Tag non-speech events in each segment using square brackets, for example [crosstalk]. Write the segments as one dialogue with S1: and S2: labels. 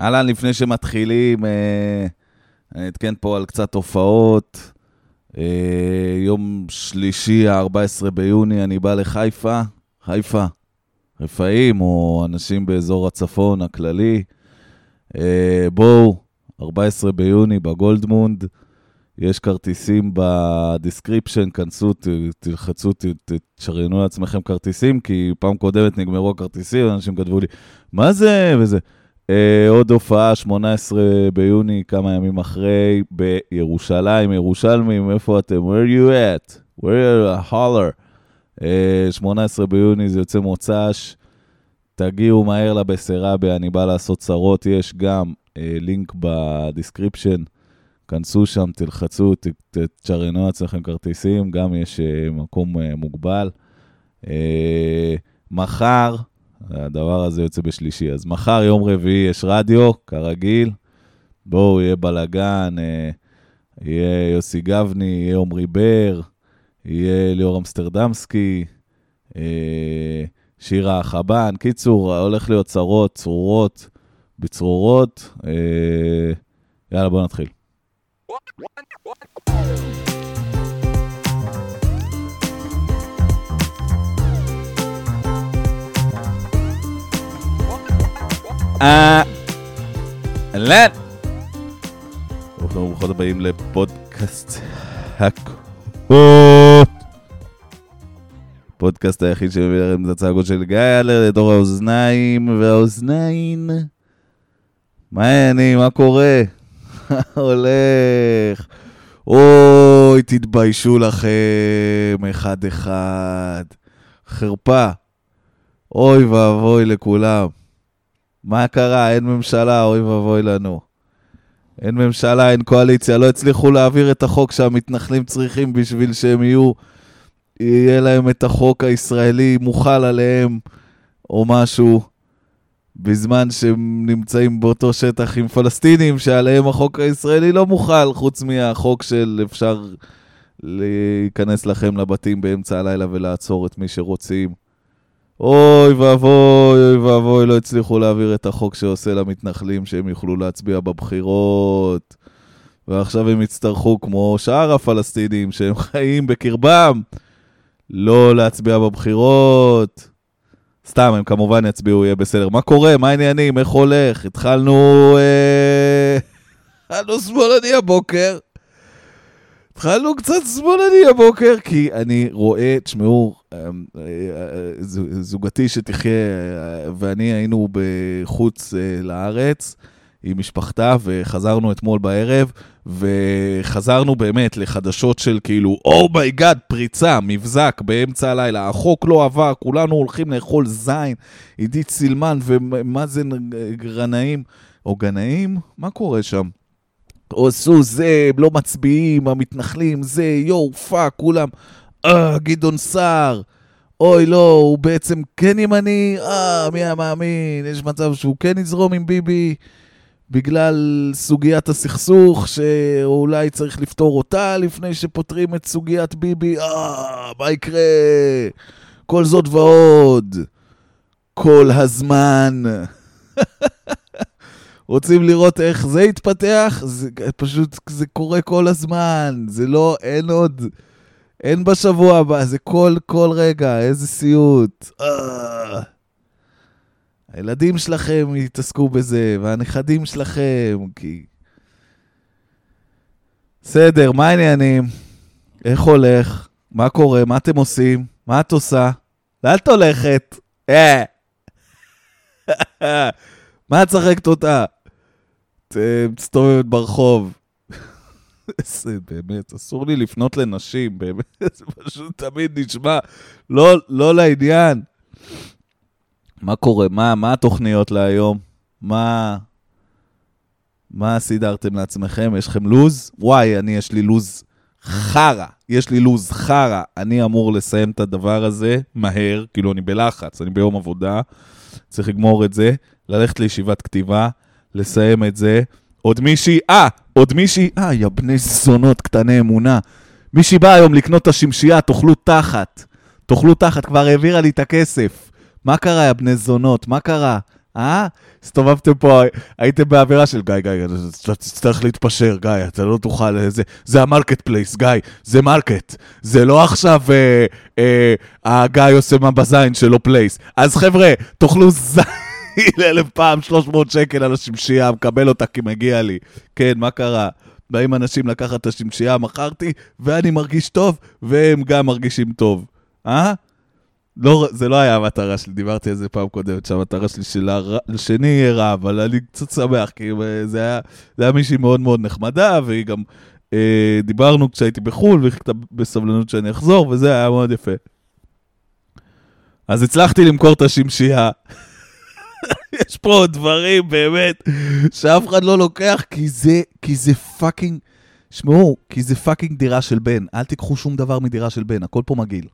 S1: אהלן, לפני שמתחילים, אה, אני אעדכן פה על קצת הופעות. אה, יום שלישי, ה-14 ביוני, אני בא לחיפה. חיפה. חיפאים או אנשים באזור הצפון הכללי. אה, בואו, 14 ביוני בגולדמונד. יש כרטיסים ב description, כנסו, תלחצו, תשריינו לעצמכם כרטיסים, כי פעם קודמת נגמרו הכרטיסים, אנשים כתבו לי, מה זה? וזה. Uh, עוד הופעה, 18 ביוני, כמה ימים אחרי, בירושלים, ירושלמים, איפה אתם? where you at? where you holler? Uh, 18 ביוני זה יוצא מוצ"ש, תגיעו מהר לבסרבי, אני בא לעשות צרות, יש גם uh, לינק ב description, כנסו שם, תלחצו, ת- ת- תשריינו לעצמכם כרטיסים, גם יש מקום מוגבל. מחר, הדבר הזה יוצא בשלישי. אז מחר, יום רביעי, יש רדיו, כרגיל. בואו, יהיה בלאגן, אה, יהיה יוסי גבני, יהיה עמרי בר, יהיה ליאור אמסטרדמסקי, אה, שירה החבן. קיצור, הולך להיות צרות, צרורות, בצרורות. אה, יאללה, בואו נתחיל. אהלן. ברוכים וברוכות הבאים לפודקאסט הקוט. פודקאסט היחיד שמביא לכם את הצעקות של גיא אלר לדור האוזניים והאוזניים. מה העניינים? מה קורה? [laughs] הולך. אוי, תתביישו לכם, אחד-אחד. חרפה. אוי ואבוי לכולם. מה קרה? אין ממשלה, אוי ואבוי לנו. אין ממשלה, אין קואליציה, לא הצליחו להעביר את החוק שהמתנחלים צריכים בשביל שהם יהיו, יהיה להם את החוק הישראלי מוחל עליהם, או משהו, בזמן שהם נמצאים באותו שטח עם פלסטינים, שעליהם החוק הישראלי לא מוחל, חוץ מהחוק של אפשר להיכנס לכם לבתים באמצע הלילה ולעצור את מי שרוצים. אוי ואבוי, אוי ואבוי, לא הצליחו להעביר את החוק שעושה למתנחלים שהם יוכלו להצביע בבחירות. ועכשיו הם יצטרכו, כמו שאר הפלסטינים שהם [laughs] חיים בקרבם, לא להצביע בבחירות. סתם, הם כמובן יצביעו, יהיה בסדר. מה קורה? מה העניינים? איך הולך? התחלנו... אה... [laughs] התחלנו שמאלני הבוקר. התחלנו קצת שמאלני הבוקר, כי אני רואה, תשמעו, אה, אה, זוגתי שתחיה, אה, ואני היינו בחוץ אה, לארץ עם משפחתה, וחזרנו אתמול בערב, וחזרנו באמת לחדשות של כאילו, oh my god, פריצה, מבזק באמצע הלילה, החוק לא עבר, כולנו הולכים לאכול זין, עידית סילמן ומאזן גרנאים, או גנאים? מה קורה שם? עשו זה, הם לא מצביעים, המתנחלים, זה, יואו, fuck, כולם. אה, גדעון סער. אוי, לא, הוא בעצם כן ימני, אה, מי היה מאמין, יש מצב שהוא כן יזרום עם ביבי בגלל סוגיית הסכסוך, שאולי צריך לפתור אותה לפני שפותרים את סוגיית ביבי, אה, מה יקרה? כל זאת ועוד. כל הזמן. [laughs] רוצים לראות איך זה יתפתח? זה פשוט, זה קורה כל הזמן. זה לא, אין עוד, אין בשבוע הבא, זה כל, כל רגע, איזה סיוט. אה. הילדים שלכם יתעסקו בזה, והנכדים שלכם, כי... בסדר, מה העניינים? איך הולך? מה קורה? מה אתם עושים? מה את עושה? לאן את הולכת? אה. [laughs] מה את צחקת אותה? את מסתובבת ברחוב. זה באמת, אסור לי לפנות לנשים, באמת, [laughs] זה פשוט תמיד נשמע לא, לא לעניין. מה קורה? מה, מה התוכניות להיום? מה, מה סידרתם לעצמכם? יש לכם לוז? וואי, אני, יש לי לוז חרא. יש לי לוז חרא. אני אמור לסיים את הדבר הזה מהר, כאילו אני בלחץ, אני ביום עבודה, צריך לגמור את זה, ללכת לישיבת כתיבה, לסיים את זה. עוד מישהי, אה, עוד מישהי, אה, יא בני זונות קטני אמונה. מישהי באה היום לקנות את השמשייה, תאכלו תחת. תאכלו תחת, כבר העבירה לי את הכסף. מה קרה, יא בני זונות? מה קרה? אה? הסתובבתם פה, הייתם באווירה של גיא, גיא, אתה תצטרך להתפשר, גיא, אתה לא תוכל, זה, זה ה marketplace, גיא, זה market. זה לא עכשיו אה, אה, הגיא עושה מה בזין שלו place. אז חבר'ה, תאכלו זין [laughs] אלף פעם, 300 שקל על השמשייה, מקבל אותה כי מגיע לי. כן, מה קרה? באים אנשים לקחת את השמשייה, מכרתי, ואני מרגיש טוב, והם גם מרגישים טוב. אה? לא, זה לא היה המטרה שלי, דיברתי על זה פעם קודמת, שהמטרה שלי שני יהיה רע, אבל אני קצת שמח, כי זה היה, זה היה מישהי מאוד מאוד נחמדה, והיא גם, אה, דיברנו כשהייתי בחו"ל, והיא חיכתה בסבלנות שאני אחזור, וזה היה מאוד יפה. אז הצלחתי למכור את השמשייה. יש פה דברים באמת שאף אחד לא לוקח, כי זה, כי זה fucking, שמעו, כי זה fucking דירה של בן. אל תיקחו שום דבר מדירה של בן, הכל פה מגעיל.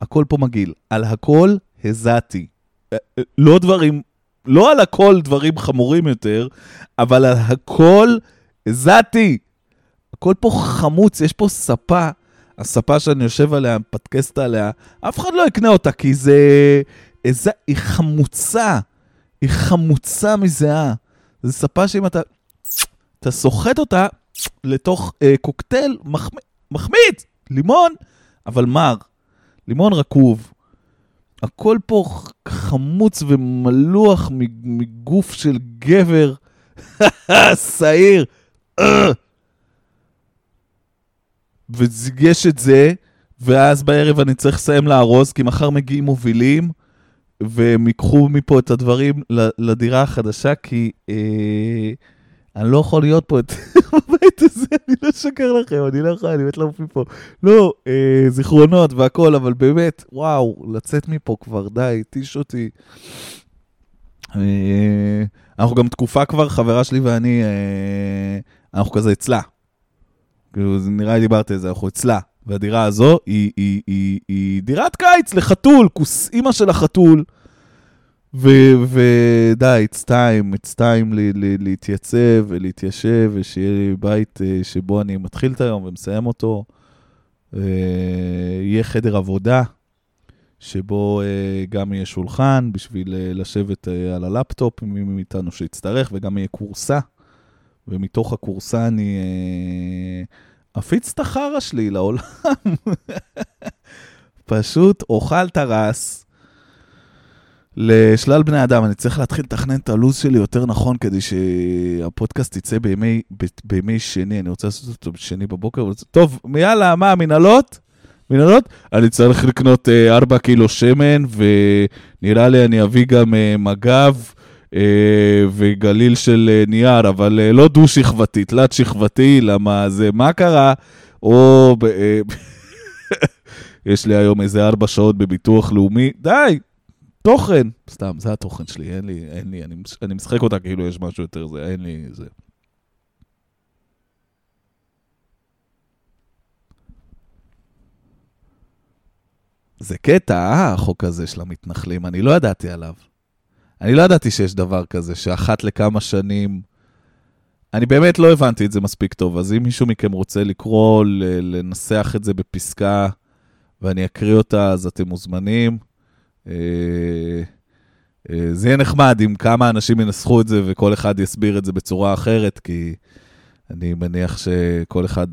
S1: הכל פה מגעיל. על הכל הזעתי. אה, אה, לא דברים, לא על הכל דברים חמורים יותר, אבל על הכל הזעתי. הכל פה חמוץ, יש פה ספה, הספה שאני יושב עליה, מפדקסת עליה, אף אחד לא יקנה אותה, כי זה... איזה, היא חמוצה. היא חמוצה מזיעה. זו ספה שאם אתה... אתה סוחט אותה לתוך אה, קוקטייל מחמ... מחמיד, לימון, אבל מר. לימון רקוב. הכל פה חמוץ ומלוח מגוף של גבר [laughs] שעיר. ויש את זה, ואז בערב אני צריך לסיים לארוז, כי מחר מגיעים מובילים, והם ייקחו מפה את הדברים לדירה החדשה, כי אה, אני לא יכול להיות פה [laughs] בבית הזה, אני לא אשקר לכם, אני לא יכול, אני באמת לא מופיע פה. לא, אה, זיכרונות והכל, אבל באמת, וואו, לצאת מפה כבר, די, התיש אותי. אה, אנחנו גם תקופה כבר, חברה שלי ואני, אה, אנחנו כזה אצלה. כאילו, נראה לי דיברתי על זה, אנחנו אצלה. והדירה הזו היא, היא, היא, היא דירת קיץ לחתול, כוס אימא של החתול. ודי, it's time, it's time לי, לי, להתייצב ולהתיישב, ושיהיה לי בית uh, שבו אני מתחיל את היום ומסיים אותו. Uh, יהיה חדר עבודה, שבו uh, גם יהיה שולחן בשביל לשבת על הלפטופ, מי מאיתנו שיצטרך, וגם יהיה קורסה. ומתוך הקורסה אני uh, אפיץ את החרא שלי לעולם. פשוט אוכל את הרס. לשלל בני אדם, אני צריך להתחיל לתכנן את הלו"ז שלי יותר נכון כדי שהפודקאסט יצא בימי, ב, בימי שני, אני רוצה לעשות אותו בשני בבוקר. טוב, יאללה, מה, מנהלות? מנהלות? אני צריך לקנות אה, 4 קילו שמן, ונראה לי אני אביא גם אה, מג"ב וגליל של אה, נייר, אבל אה, לא דו-שכבתי, תלת-שכבתי, למה זה, מה קרה? או... אה, [laughs] יש לי היום איזה 4 שעות בביטוח לאומי, די, תוכן, סתם, זה התוכן שלי, אין לי, אין לי, אני, אני משחק אותה כאילו יש משהו יותר זה, אין לי זה. זה קטע, אה, החוק הזה של המתנחלים, אני לא ידעתי עליו. אני לא ידעתי שיש דבר כזה, שאחת לכמה שנים... אני באמת לא הבנתי את זה מספיק טוב, אז אם מישהו מכם רוצה לקרוא, לנסח את זה בפסקה, ואני אקריא אותה, אז אתם מוזמנים. אה, אה, זה יהיה נחמד אם כמה אנשים ינסחו את זה וכל אחד יסביר את זה בצורה אחרת, כי אני מניח שכל אחד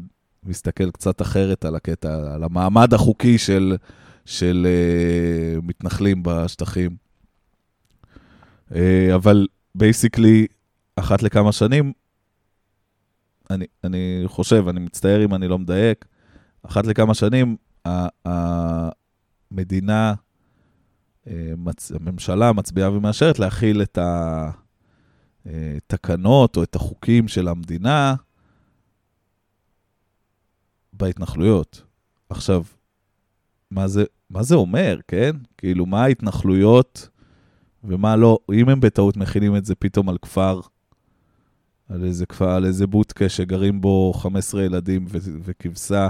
S1: מסתכל קצת אחרת על הקטע, על המעמד החוקי של, של uh, מתנחלים בשטחים. Uh, אבל בייסיקלי, אחת לכמה שנים, אני, אני חושב, אני מצטער אם אני לא מדייק, אחת לכמה שנים, המדינה... מצ... הממשלה מצביעה ומאשרת להכיל את התקנות או את החוקים של המדינה בהתנחלויות. עכשיו, מה זה, מה זה אומר, כן? כאילו, מה ההתנחלויות ומה לא? אם הם בטעות מכינים את זה פתאום על כפר, על איזה כפר, על איזה בוטקה שגרים בו 15 ילדים וכבשה,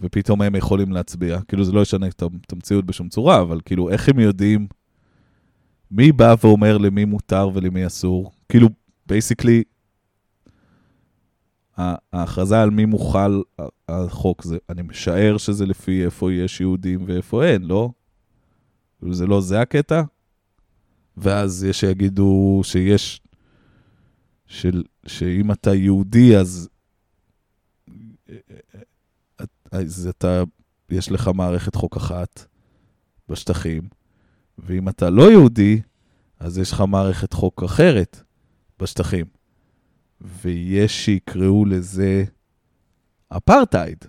S1: ופתאום הם יכולים להצביע. כאילו, זה לא ישנה את המציאות בשום צורה, אבל כאילו, איך הם יודעים מי בא ואומר למי מותר ולמי אסור? כאילו, בייסיקלי, ההכרזה על מי מוכל החוק, זה, אני משער שזה לפי איפה יש יהודים ואיפה אין, לא? זה לא זה הקטע? ואז יש שיגידו שיש, של, שאם אתה יהודי, אז, אז אתה, יש לך מערכת חוק אחת בשטחים, ואם אתה לא יהודי, אז יש לך מערכת חוק אחרת בשטחים. ויש שיקראו לזה אפרטהייד.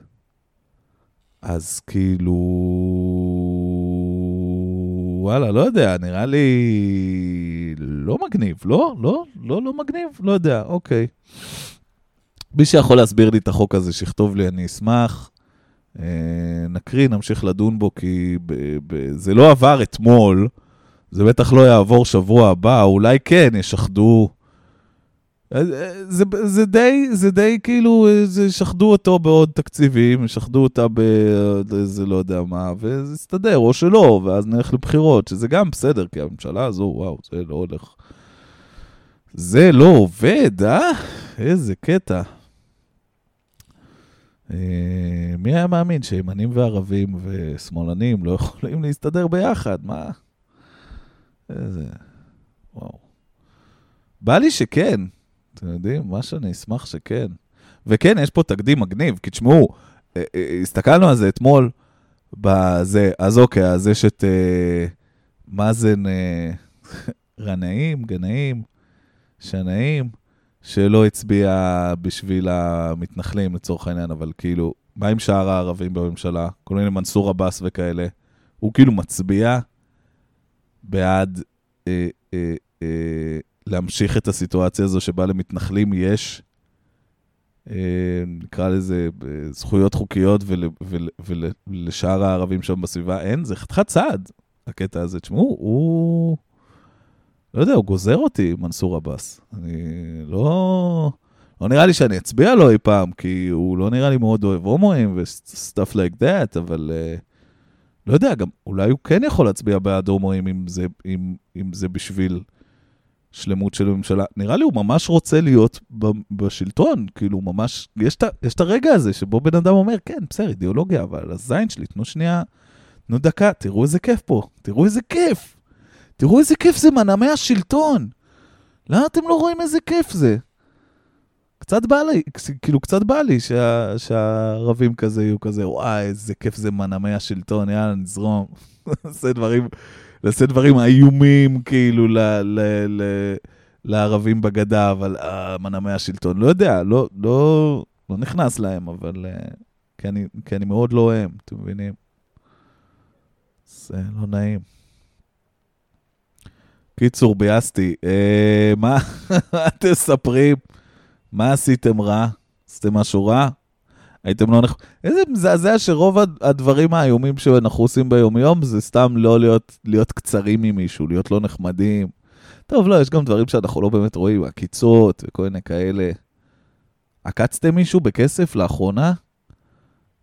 S1: אז כאילו, וואלה, לא יודע, נראה לי לא מגניב, לא? לא? לא, לא מגניב? לא יודע, אוקיי. מי שיכול להסביר לי את החוק הזה, שיכתוב לי, אני אשמח. אה, נקריא, נמשיך לדון בו, כי זה לא עבר אתמול, זה בטח לא יעבור שבוע הבא, אולי כן, ישחדו. אה, אה, זה, זה, די, זה די כאילו, אה, זה שחדו אותו בעוד תקציבים, שחדו אותה באיזה לא יודע מה, וזה יסתדר, או שלא, ואז נלך לבחירות, שזה גם בסדר, כי הממשלה הזו, וואו, זה לא הולך. זה לא עובד, אה? איזה קטע. אה, מי היה מאמין שימנים וערבים ושמאלנים לא יכולים להסתדר ביחד? מה? איזה... וואו. בא לי שכן, אתם יודעים, מה שאני אשמח שכן. וכן, יש פה תקדים מגניב, כי תשמעו, אה, אה, הסתכלנו על זה אתמול, בזה, אז אוקיי, אז יש את אה, מאזן אה, [laughs] רנאים, גנאים, שנאים, שלא הצביע בשביל המתנחלים לצורך העניין, אבל כאילו, מה עם שאר הערבים בממשלה? כל מיני מנסור עבאס וכאלה. הוא כאילו מצביע בעד אה, אה, אה, להמשיך את הסיטואציה הזו שבה למתנחלים יש, אה, נקרא לזה, זכויות חוקיות ול, ול, ול, ולשאר הערבים שם בסביבה אין, זה חתיכת צעד, הקטע הזה. תשמעו, הוא... לא יודע, הוא גוזר אותי, מנסור עבאס. אני לא... לא נראה לי שאני אצביע לו אי פעם, כי הוא לא נראה לי מאוד אוהב הומואים ו-stuff like that, אבל uh, לא יודע, גם אולי הוא כן יכול להצביע בעד הומואים אם זה, אם, אם זה בשביל שלמות של הממשלה. נראה לי הוא ממש רוצה להיות בשלטון, כאילו ממש, יש את הרגע הזה שבו בן אדם אומר, כן, בסדר, אידיאולוגיה, אבל הזין שלי, תנו שנייה, תנו דקה, תראו איזה כיף פה, תראו איזה כיף. תראו איזה כיף זה מנעמי השלטון. למה אתם לא רואים איזה כיף זה? קצת בא לי, כאילו קצת בא לי שה, שהערבים כזה יהיו כזה, וואי, איזה כיף זה מנעמי השלטון, יאללה, נזרום. [laughs] נעשה דברים, נעשה דברים איומים, כאילו, ל, ל, ל, לערבים בגדה, אבל אה, מנעמי השלטון, לא יודע, לא, לא, לא נכנס להם, אבל... אה, כי אני, כי אני מאוד לא הם, אתם מבינים? זה לא נעים. קיצור, ביאסתי, אה, [laughs] מה אתם מספרים? מה עשיתם רע? עשיתם משהו רע? הייתם לא נכ... איזה מזעזע שרוב הדברים האיומים שאנחנו עושים ביומיום זה סתם לא להיות, להיות קצרים ממישהו, להיות לא נחמדים. טוב, לא, יש גם דברים שאנחנו לא באמת רואים, עקיצות וכל מיני כאלה. עקצתם מישהו בכסף לאחרונה?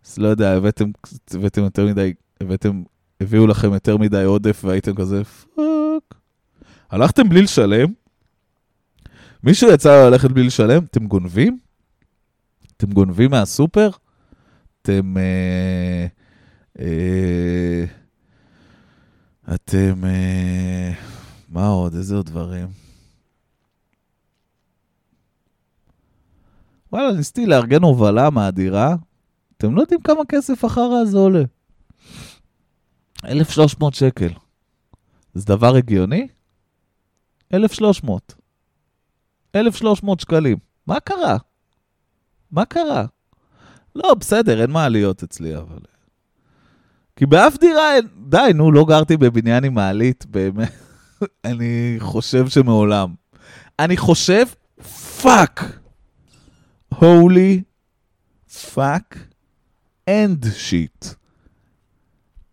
S1: אז לא יודע, הבאתם, הבאתם יותר מדי, הבאתם, הביאו לכם יותר מדי עודף והייתם כזה, fuck. הלכתם בלי לשלם? מישהו יצא ללכת בלי לשלם? אתם גונבים? אתם גונבים מהסופר? אתם... אה, אה, אתם... אה, מה עוד? איזה עוד דברים? וואלה, ניסיתי לארגן הובלה מהדירה. אתם לא יודעים כמה כסף החרא הזה עולה. 1,300 שקל. זה דבר הגיוני? 1,300. 1,300 שקלים. מה קרה? מה קרה? לא, בסדר, אין מעליות אצלי, אבל... כי באף דירה אין... די, נו, לא גרתי בבניין עם מעלית, באמת. [laughs] אני חושב שמעולם. אני חושב, fuck. Holy fuck and shit.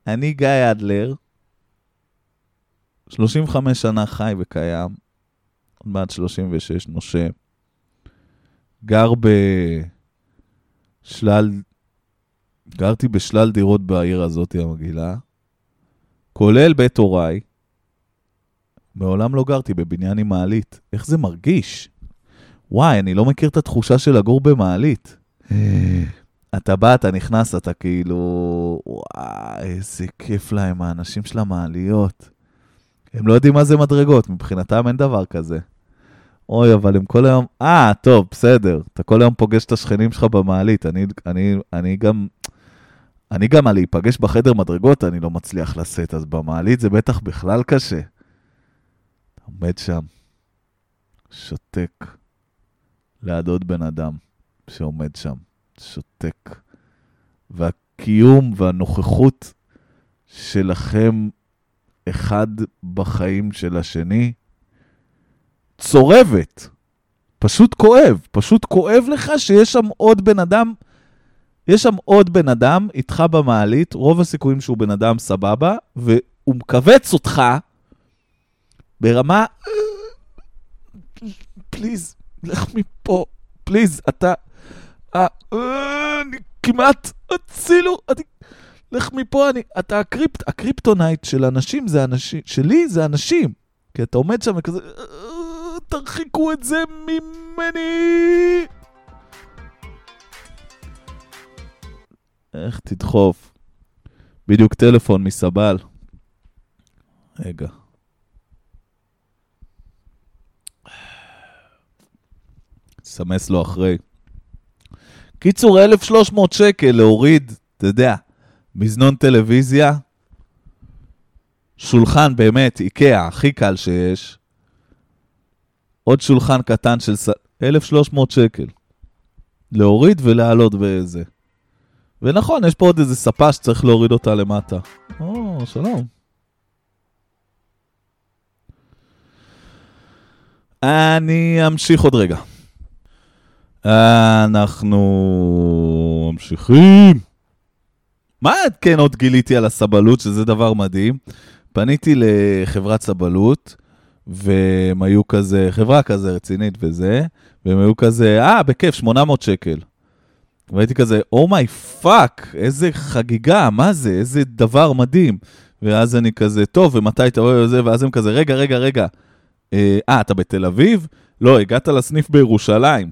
S1: אני גיא אדלר, 35 שנה חי וקיים, עוד מעט 36 נושם. גר בשלל, גרתי בשלל דירות בעיר הזאת המגעילה, כולל בית הוריי. מעולם לא גרתי בבניין עם מעלית. איך זה מרגיש? וואי, אני לא מכיר את התחושה של לגור במעלית. אתה בא, אתה נכנס, אתה כאילו... וואי, איזה כיף להם, האנשים של המעליות. הם לא יודעים מה זה מדרגות, מבחינתם אין דבר כזה. אוי, אבל הם כל היום... אה, טוב, בסדר. אתה כל היום פוגש את השכנים שלך במעלית. אני, אני, אני גם... אני גם על להיפגש בחדר מדרגות, אני לא מצליח לשאת, אז במעלית זה בטח בכלל קשה. עומד שם, שותק, ליד עוד בן אדם שעומד שם, שותק. והקיום והנוכחות שלכם אחד בחיים של השני, צורבת. פשוט כואב, פשוט כואב לך שיש שם עוד בן אדם, יש שם עוד בן אדם איתך במעלית, רוב הסיכויים שהוא בן אדם סבבה, והוא מכווץ אותך ברמה, please, לך מפה, please, אתה, אה, אני כמעט, הצילו, אני, לך מפה, אני, אתה הקריפט, הקריפטונייט של אנשים זה אנשים, שלי זה אנשים. כי אתה עומד שם וכזה, "אה, תרחיקו את זה ממני. איך תדחוף? בדיוק טלפון מסבל. רגע. סמס לו אחרי. קיצור, 1,300 שקל להוריד, אתה יודע, מזנון טלוויזיה, שולחן באמת, איקאה, הכי קל שיש, עוד שולחן קטן של ס... 1,300 שקל. להוריד ולהעלות באיזה. ונכון, יש פה עוד איזה ספה שצריך להוריד אותה למטה. או, שלום. אני אמשיך עוד רגע. אנחנו ממשיכים. מה כן עוד גיליתי על הסבלות, שזה דבר מדהים? פניתי לחברת סבלות, והם היו כזה, חברה כזה רצינית וזה, והם היו כזה, אה, בכיף, 800 שקל. והייתי כזה, oh my fuck, איזה חגיגה, מה זה, איזה דבר מדהים. ואז אני כזה, טוב, ומתי אתה רואה את זה? ואז הם כזה, רגע, רגע, רגע. אה, אה, אתה בתל אביב? לא, הגעת לסניף בירושלים.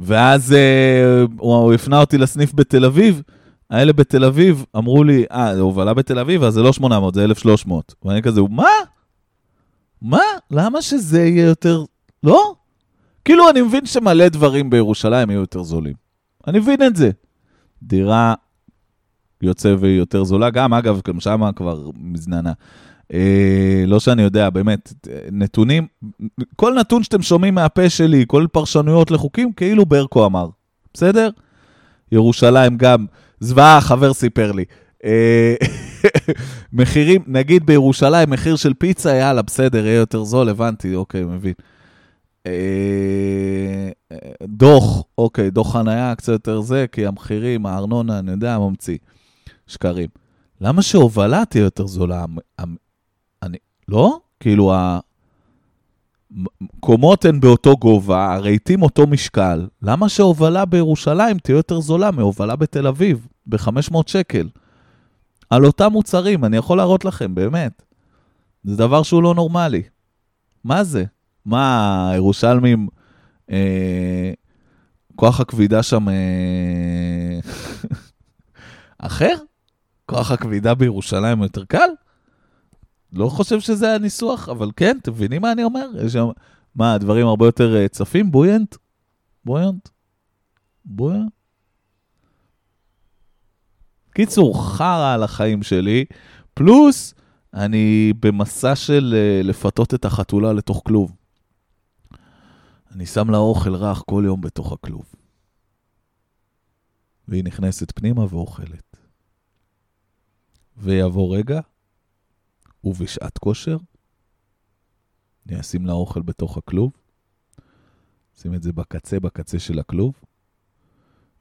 S1: ואז אה, הוא, הוא הפנה אותי לסניף בתל אביב. האלה בתל אביב אמרו לי, אה, זה הובלה בתל אביב, אז זה לא 800, זה 1,300. ואני כזה, מה? מה? למה שזה יהיה יותר... לא? כאילו, אני מבין שמלא דברים בירושלים יהיו יותר זולים. אני מבין את זה. דירה יוצא והיא יותר זולה, גם, אגב, גם שמה כבר מזננה. אה, לא שאני יודע, באמת, נתונים, כל נתון שאתם שומעים מהפה שלי, כל פרשנויות לחוקים, כאילו ברקו אמר, בסדר? ירושלים גם, זוועה, חבר סיפר לי. אה, [laughs] מחירים, נגיד בירושלים, מחיר של פיצה, יאללה, בסדר, יהיה יותר זול, הבנתי, אוקיי, מבין. אה, דוח, אוקיי, דוח חנייה קצת יותר זה, כי המחירים, הארנונה, אני יודע, ממציא. שקרים. למה שהובלה תהיה יותר זולה? אני, לא? כאילו, הקומות הן באותו גובה, הרהיטים אותו משקל. למה שהובלה בירושלים תהיה יותר זולה מהובלה בתל אביב, ב-500 שקל? על אותם מוצרים, אני יכול להראות לכם, באמת. זה דבר שהוא לא נורמלי. מה זה? מה, הירושלמים, אה, כוח הכבידה שם אה, [laughs] אחר? כוח הכבידה בירושלים יותר קל? לא חושב שזה הניסוח, אבל כן, אתם מבינים מה אני אומר? יש שם, מה, הדברים הרבה יותר אה, צפים? בויינט? בויינט? בויינט? קיצור, חרא על החיים שלי, פלוס אני במסע של אה, לפתות את החתולה לתוך כלוב. אני שם לה אוכל רך כל יום בתוך הכלוב. והיא נכנסת פנימה ואוכלת. ויבוא רגע, ובשעת כושר, אני אשים לה אוכל בתוך הכלוב, שים את זה בקצה, בקצה של הכלוב,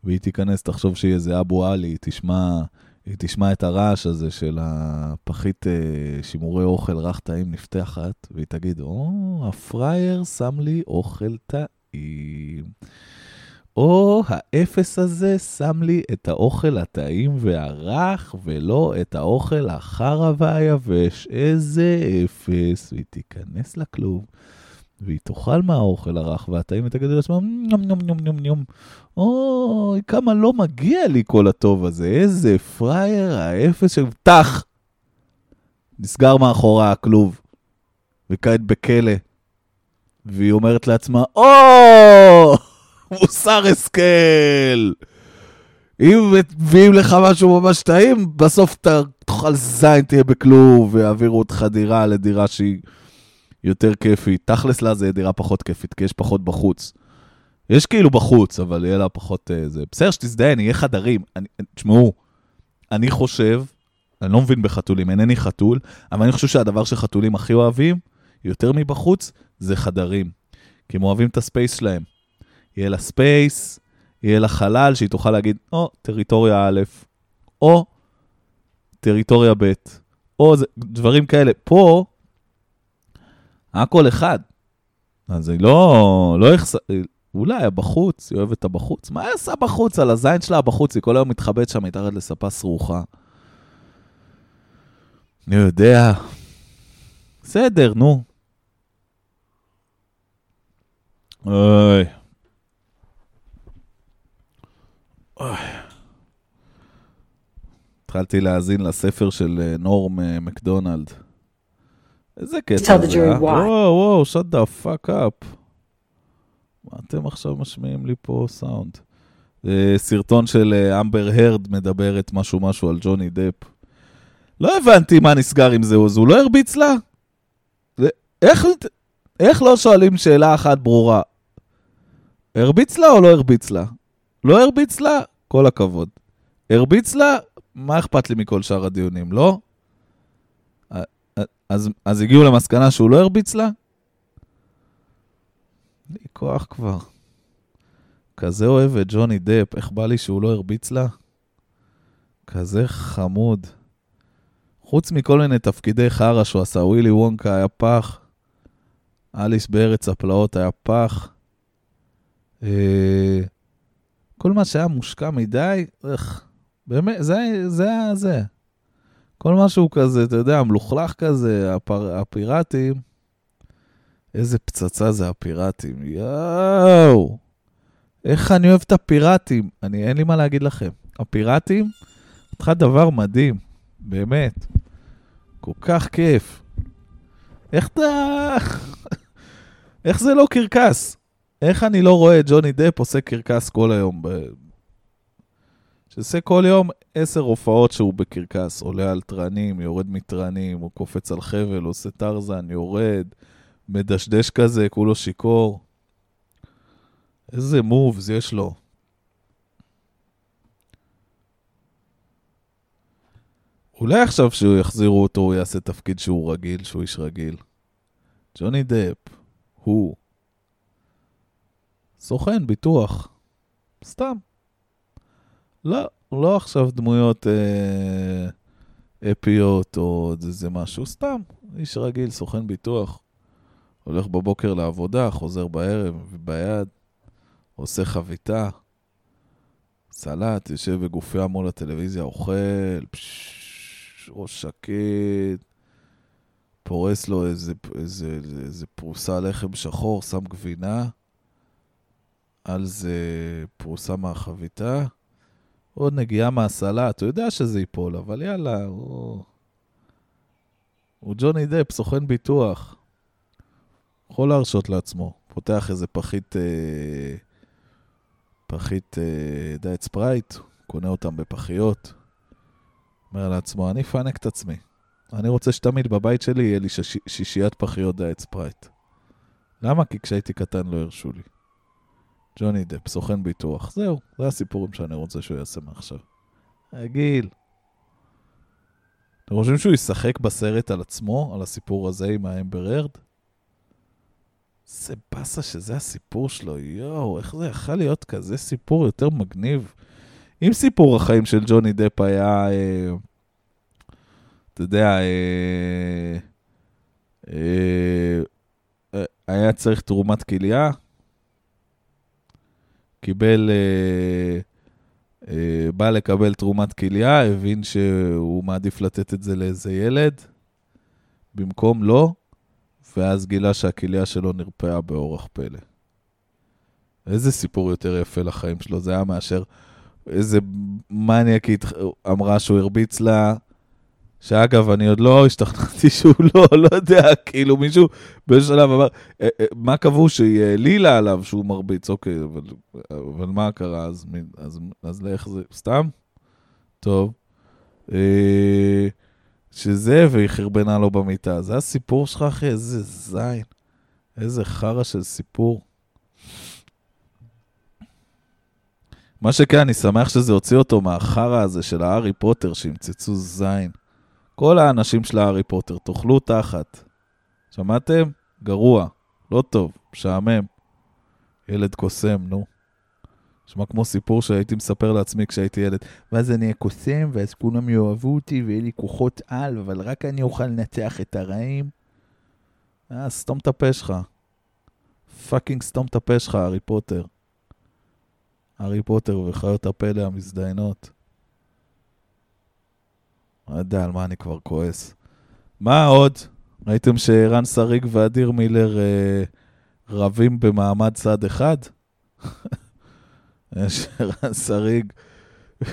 S1: והיא תיכנס, תחשוב שהיא איזה אבו עלי, היא תשמע, היא תשמע את הרעש הזה של הפחית אה, שימורי אוכל רך טעים נפתחת, והיא תגיד, או, הפראייר שם לי אוכל טעים. או, האפס הזה שם לי את האוכל הטעים והרך, ולא את האוכל החרא והיבש. איזה אפס. והיא תיכנס לכלוב, והיא תאכל מהאוכל הרך והטעים, ותגיד לעצמה, נום נום נום נום נום. אוי, כמה לא מגיע לי כל הטוב הזה. איזה פראייר האפס של... טח! נסגר מאחורי הכלוב, וכעת בכלא. והיא אומרת לעצמה, או, מוסר השכל. אם מביאים לך משהו ממש טעים, בסוף אתה תאכל זין, תהיה בכלוב, ויעבירו אותך דירה לדירה שהיא יותר כיפית. תכלס לה זה דירה פחות כיפית, כי יש פחות בחוץ. יש כאילו בחוץ, אבל יהיה לה פחות... אה, זה בסדר שתזדיין, יהיה חדרים. אני- תשמעו, אני חושב, אני לא מבין בחתולים, אינני חתול, אבל אני חושב שהדבר שחתולים הכי אוהבים, יותר מבחוץ, זה חדרים. כי הם אוהבים את ה space שלהם. יהיה לה space, יהיה לה חלל שהיא תוכל להגיד, או, טריטוריה א', או טריטוריה ב', או זה, דברים כאלה. פה, הכל אחד. אז היא לא, לא יחס... אולי בחוץ, היא אוהבת את הבחוץ. מה היא עושה בחוץ? על הזין שלה בחוץ, היא כל היום מתחבאת שם מתחת לספה סרוחה. אני יודע. בסדר, נו. אוי. אוי. התחלתי להאזין לספר של אה, נורם מקדונלד. איזה קטע זה, אה? וואו, וואו, shut the fuck up. מה אתם עכשיו משמיעים לי פה סאונד? זה סרטון של אה, אמבר הרד מדברת משהו משהו על ג'וני דפ. לא הבנתי מה נסגר עם זה, אז הוא לא הרביץ לה? איך, איך לא שואלים שאלה אחת ברורה? הרביץ לה או לא הרביץ לה? לא הרביץ לה? כל הכבוד. הרביץ לה? מה אכפת לי מכל שאר הדיונים, לא? אז, אז הגיעו למסקנה שהוא לא הרביץ לה? לי כוח כבר. כזה אוהב את ג'וני דפ, איך בא לי שהוא לא הרביץ לה? כזה חמוד. חוץ מכל מיני תפקידי חרא שהוא עשה, ווילי וונקה היה פח, אליס בארץ הפלאות היה פח. אה, כל מה שהיה מושקע מדי, איך, באמת, זה, זה היה זה. כל משהו כזה, אתה יודע, מלוכלך כזה, הפר, הפיראטים. איזה פצצה זה הפיראטים, יואו. איך אני אוהב את הפיראטים. אני, אין לי מה להגיד לכם. הפיראטים, אותך דבר מדהים, באמת. כל כך כיף. איך אתה... איך זה לא קרקס? איך אני לא רואה את ג'וני דפ עושה קרקס כל היום? שעושה כל יום עשר הופעות שהוא בקרקס. עולה על תרנים, יורד מתרנים, הוא קופץ על חבל, עושה טרזן, יורד, מדשדש כזה, כולו שיכור. איזה מובס יש לו. אולי עכשיו שהוא יחזירו אותו, הוא יעשה תפקיד שהוא רגיל, שהוא איש רגיל. ג'וני דפ, הוא. סוכן, ביטוח. סתם. לא, לא עכשיו דמויות אה, אפיות או איזה משהו, סתם. איש רגיל, סוכן ביטוח. הולך בבוקר לעבודה, חוזר בערב, וביד, עושה חביתה, סלט, יושב בגופיה מול הטלוויזיה, אוכל, פשש, ראש שקט, פורס לו איזה, איזה, איזה פרוסה לחם שחור, שם גבינה, על זה פרוסה מהחביתה, עוד נגיעה מהסלט, הוא יודע שזה ייפול, אבל יאללה, הוא... הוא ג'וני דפ, סוכן ביטוח. יכול להרשות לעצמו. פותח איזה פחית, אה, פחית אה, דיאט ספרייט, קונה אותם בפחיות. אומר לעצמו, אני אפנק את עצמי. אני רוצה שתמיד בבית שלי יהיה לי שיש, שישיית פחיות דיאט ספרייט. למה? כי כשהייתי קטן לא הרשו לי. ג'וני דפ, סוכן ביטוח. זהו, זה הסיפורים שאני רוצה שהוא יעשה מעכשיו. רגיל. אתם חושבים שהוא ישחק בסרט על עצמו, על הסיפור הזה עם האמבר הרד? זה באסה שזה הסיפור שלו, יואו, איך זה יכול להיות כזה סיפור יותר מגניב? אם סיפור החיים של ג'וני דפ היה, אה, אתה יודע, אה, אה, אה, היה צריך תרומת כליה, קיבל, אה, אה, בא לקבל תרומת כליה, הבין שהוא מעדיף לתת את זה לאיזה ילד, במקום לא, ואז גילה שהכליה שלו נרפאה באורח פלא. איזה סיפור יותר יפה לחיים שלו, זה היה מאשר איזה מניאקית אמרה שהוא הרביץ לה, שאגב, אני עוד לא השתכנעתי שהוא לא, לא יודע, כאילו מישהו באיזשהו שלב אמר, "אה, אה, מה קבעו שהיא העלילה עליו שהוא מרביץ? אוקיי, אבל, אבל מה קרה אז? אז, אז לאיך זה? סתם? טוב. אה, שזה, והיא חרבנה לו במיטה. זה הסיפור שלך, אחי? איזה זין. איזה חרא של סיפור. מה שכן, אני שמח שזה הוציא אותו מהחרא הזה של הארי פוטר, שימצצו זין. כל האנשים של הארי פוטר, תאכלו תחת. שמעתם? גרוע, לא טוב, משעמם. ילד קוסם, נו. נשמע כמו סיפור שהייתי מספר לעצמי כשהייתי ילד. ואז אני אהיה ואז כולם יאהבו אותי, ויהיה לי כוחות על, אבל רק אני אוכל לנצח את הרעים. אה, סתום את הפה שלך. fucking סתום את הפה שלך, הארי פוטר. הארי פוטר וחיות הפלא המזדיינות. לא יודע על מה אני כבר כועס. מה עוד? ראיתם שרן שריג ואדיר מילר אה, רבים במעמד צד אחד? [laughs] שרן שריג... [laughs]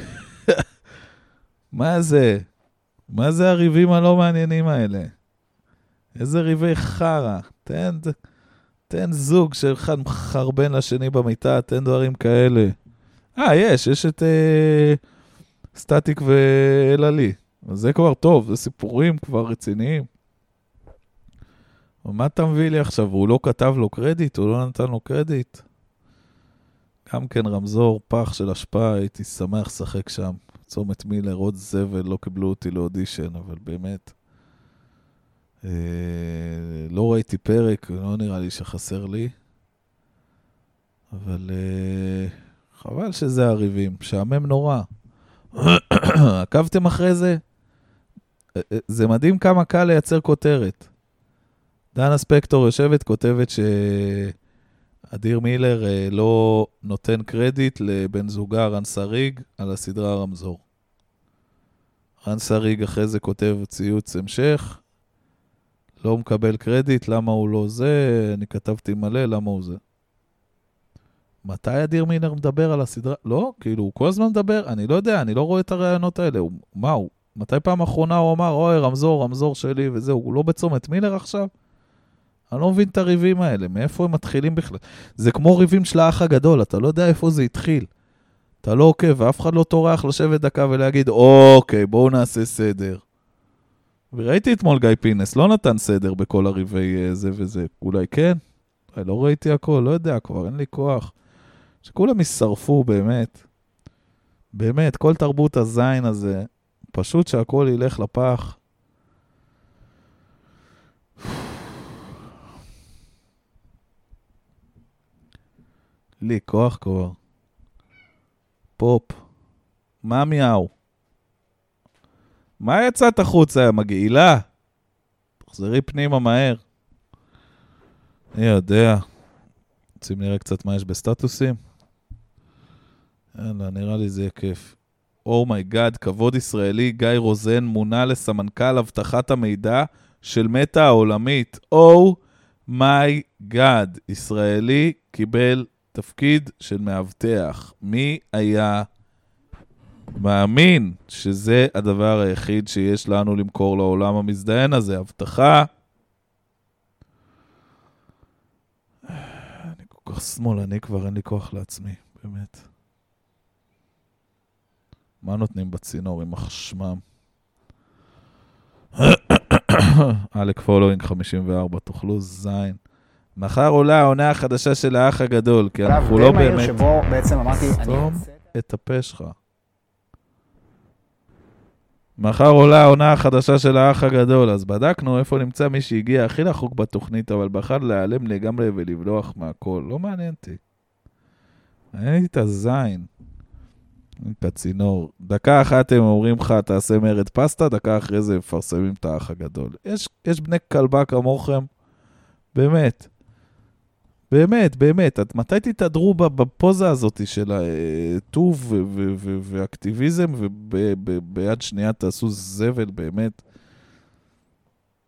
S1: מה זה? מה זה הריבים הלא מעניינים האלה? איזה ריבי חרא. תן, תן זוג שאחד מחרבן לשני במיטה, תן דברים כאלה. אה, יש, יש את אה, סטטיק ואלעלי. זה כבר טוב, זה סיפורים כבר רציניים. מה אתה מביא לי עכשיו? הוא לא כתב לו קרדיט? הוא לא נתן לו קרדיט? גם כן רמזור, פח של השפעה, הייתי שמח לשחק שם. צומת מילר, עוד זבל, לא קיבלו אותי לאודישן, אבל באמת. אה, לא ראיתי פרק, לא נראה לי שחסר לי. אבל אה, חבל שזה הריבים, משעמם נורא. [coughs] עקבתם אחרי זה? אה, אה, זה מדהים כמה קל לייצר כותרת. דנה ספקטור יושבת, כותבת שאדיר מילר אה, לא נותן קרדיט לבן זוגה רן שריג על הסדרה רמזור. רן שריג אחרי זה כותב ציוץ המשך, לא מקבל קרדיט, למה הוא לא זה, אני כתבתי מלא, למה הוא זה. מתי אדיר מילר מדבר על הסדרה? לא, כאילו, הוא כל הזמן מדבר, אני לא יודע, אני לא רואה את הרעיונות האלה. הוא, מה הוא? מתי פעם אחרונה הוא אמר, אוי, רמזור, רמזור שלי וזהו, הוא לא בצומת מילר עכשיו? אני לא מבין את הריבים האלה, מאיפה הם מתחילים בכלל? זה כמו ריבים של האח הגדול, אתה לא יודע איפה זה התחיל. אתה לא עוקב, ואף אחד לא טורח לשבת דקה ולהגיד, אוקיי, בואו נעשה סדר. וראיתי אתמול גיא פינס, לא נתן סדר בכל הריבי אה, זה וזה. אולי כן? אולי לא ראיתי הכל, לא יודע כבר, אין לי כוח. שכולם יישרפו, באמת. באמת, כל תרבות הזין הזה, פשוט שהכל ילך לפח. לי כוח כבר. פופ. מה מיהו? מה יצאת החוצה, מגעילה? תחזרי פנימה מהר. אני יודע. רוצים נראה קצת מה יש בסטטוסים? יאללה, נראה לי זה יהיה כיף. oh my god, כבוד ישראלי, גיא רוזן מונה לסמנכ"ל אבטחת המידע של מטא העולמית. oh my god, ישראלי קיבל תפקיד של מאבטח. מי היה מאמין שזה הדבר היחיד שיש לנו למכור לעולם המזדיין הזה? אבטחה. אני כל כך שמאלני כבר, אין לי כוח לעצמי, באמת. מה נותנים בצינור עם החשמם? אלק פולואינג 54, תאכלו זין. מחר עולה העונה החדשה של האח הגדול, כי אנחנו לא באמת...
S2: שבו בעצם אמרתי, אני
S1: סתום את הפה שלך. מחר עולה העונה החדשה של האח הגדול, אז בדקנו איפה נמצא מי שהגיע הכי רחוק בתוכנית, אבל בחר להיעלם לגמרי ולברוח מהכל. לא מעניין אותי. מעניין לי את הזין. את הצינור. דקה אחת הם אומרים לך, תעשה מרד פסטה, דקה אחרי זה מפרסמים את האח הגדול. יש, יש בני כלבה כמוכם? באמת. באמת, באמת. את, מתי תתהדרו בפוזה הזאת של הטוב ואקטיביזם, וביד שנייה תעשו זבל, באמת?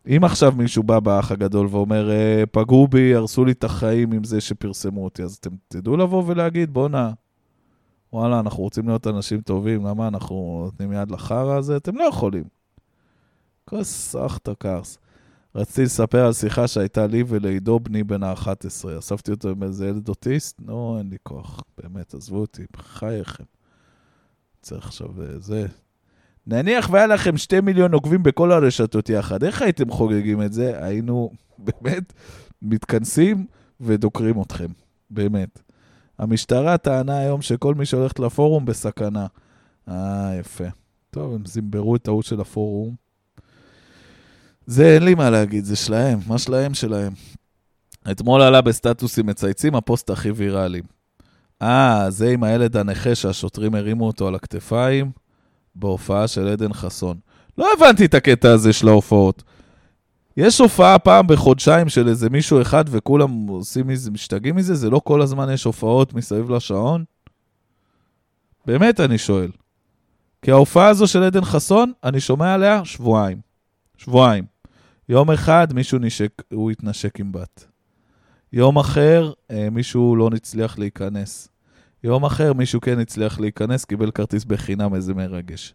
S1: אם עכשיו מישהו בא באח הגדול ואומר, "אה, פגעו בי, הרסו לי את החיים עם זה שפרסמו אותי, אז אתם תדעו לבוא ולהגיד, בואנה, וואלה, אנחנו רוצים להיות אנשים טובים, למה אנחנו נותנים יד לחרא הזה? אתם לא יכולים. כוס סחטה קרס. רציתי לספר על שיחה שהייתה לי ולעידו בני בן ה-11. אספתי אותו עם איזה ילד אוטיסט? נו, אין לי כוח. באמת, עזבו אותי, בחייכם. צריך עכשיו אה, זה. נניח והיה לכם שתי מיליון עוקבים בכל הרשתות יחד, איך הייתם חוגגים את זה? היינו [laughs] באמת מתכנסים ודוקרים אתכם, באמת. המשטרה טענה היום שכל מי שהולכת לפורום בסכנה. אה, יפה. טוב, הם זימברו את ההוא של הפורום. זה אין לי מה להגיד, זה שלהם, מה שלהם שלהם. אתמול עלה בסטטוסים מצייצים הפוסט הכי ויראלי. אה, זה עם הילד הנכה שהשוטרים הרימו אותו על הכתפיים בהופעה של עדן חסון. לא הבנתי את הקטע הזה של ההופעות. יש הופעה פעם בחודשיים של איזה מישהו אחד וכולם עושים מזה, משתגעים מזה? זה לא כל הזמן יש הופעות מסביב לשעון? באמת אני שואל. כי ההופעה הזו של עדן חסון, אני שומע עליה שבועיים. שבועיים. יום אחד מישהו נשק, הוא התנשק עם בת. יום אחר אה, מישהו לא הצליח להיכנס. יום אחר מישהו כן הצליח להיכנס, קיבל כרטיס בחינם, איזה מרגש.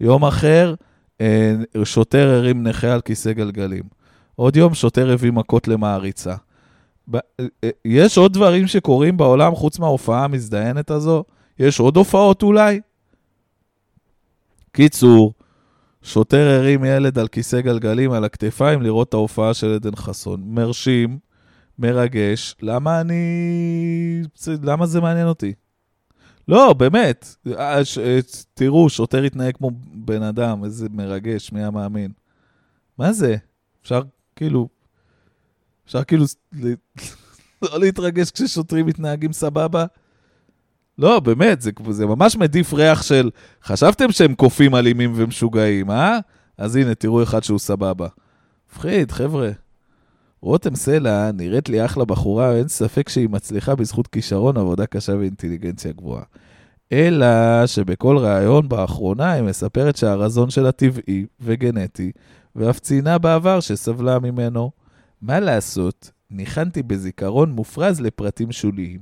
S1: יום אחר אה, שוטר הרים נכה על כיסא גלגלים. עוד יום שוטר הביא מכות למעריצה. אה, אה, יש עוד דברים שקורים בעולם חוץ מההופעה המזדיינת הזו? יש עוד הופעות אולי? קיצור, שוטר הרים ילד על כיסא גלגלים על הכתפיים לראות את ההופעה של עדן חסון. מרשים, מרגש, למה אני... למה זה מעניין אותי? לא, באמת. אה, תראו, שוטר התנהג כמו בן אדם, איזה מרגש, מי המאמין. מה זה? אפשר כאילו... אפשר כאילו לא להתרגש כששוטרים מתנהגים סבבה? לא, באמת, זה, זה ממש מדיף ריח של... חשבתם שהם קופים אלימים ומשוגעים, אה? אז הנה, תראו אחד שהוא סבבה. מפחיד, חבר'ה. רותם סלע נראית לי אחלה בחורה, אין ספק שהיא מצליחה בזכות כישרון, עבודה קשה ואינטליגנציה גבוהה. אלא שבכל ראיון באחרונה היא מספרת שהרזון שלה טבעי וגנטי, ואף ציינה בעבר שסבלה ממנו. מה לעשות, ניחנתי בזיכרון מופרז לפרטים שוליים.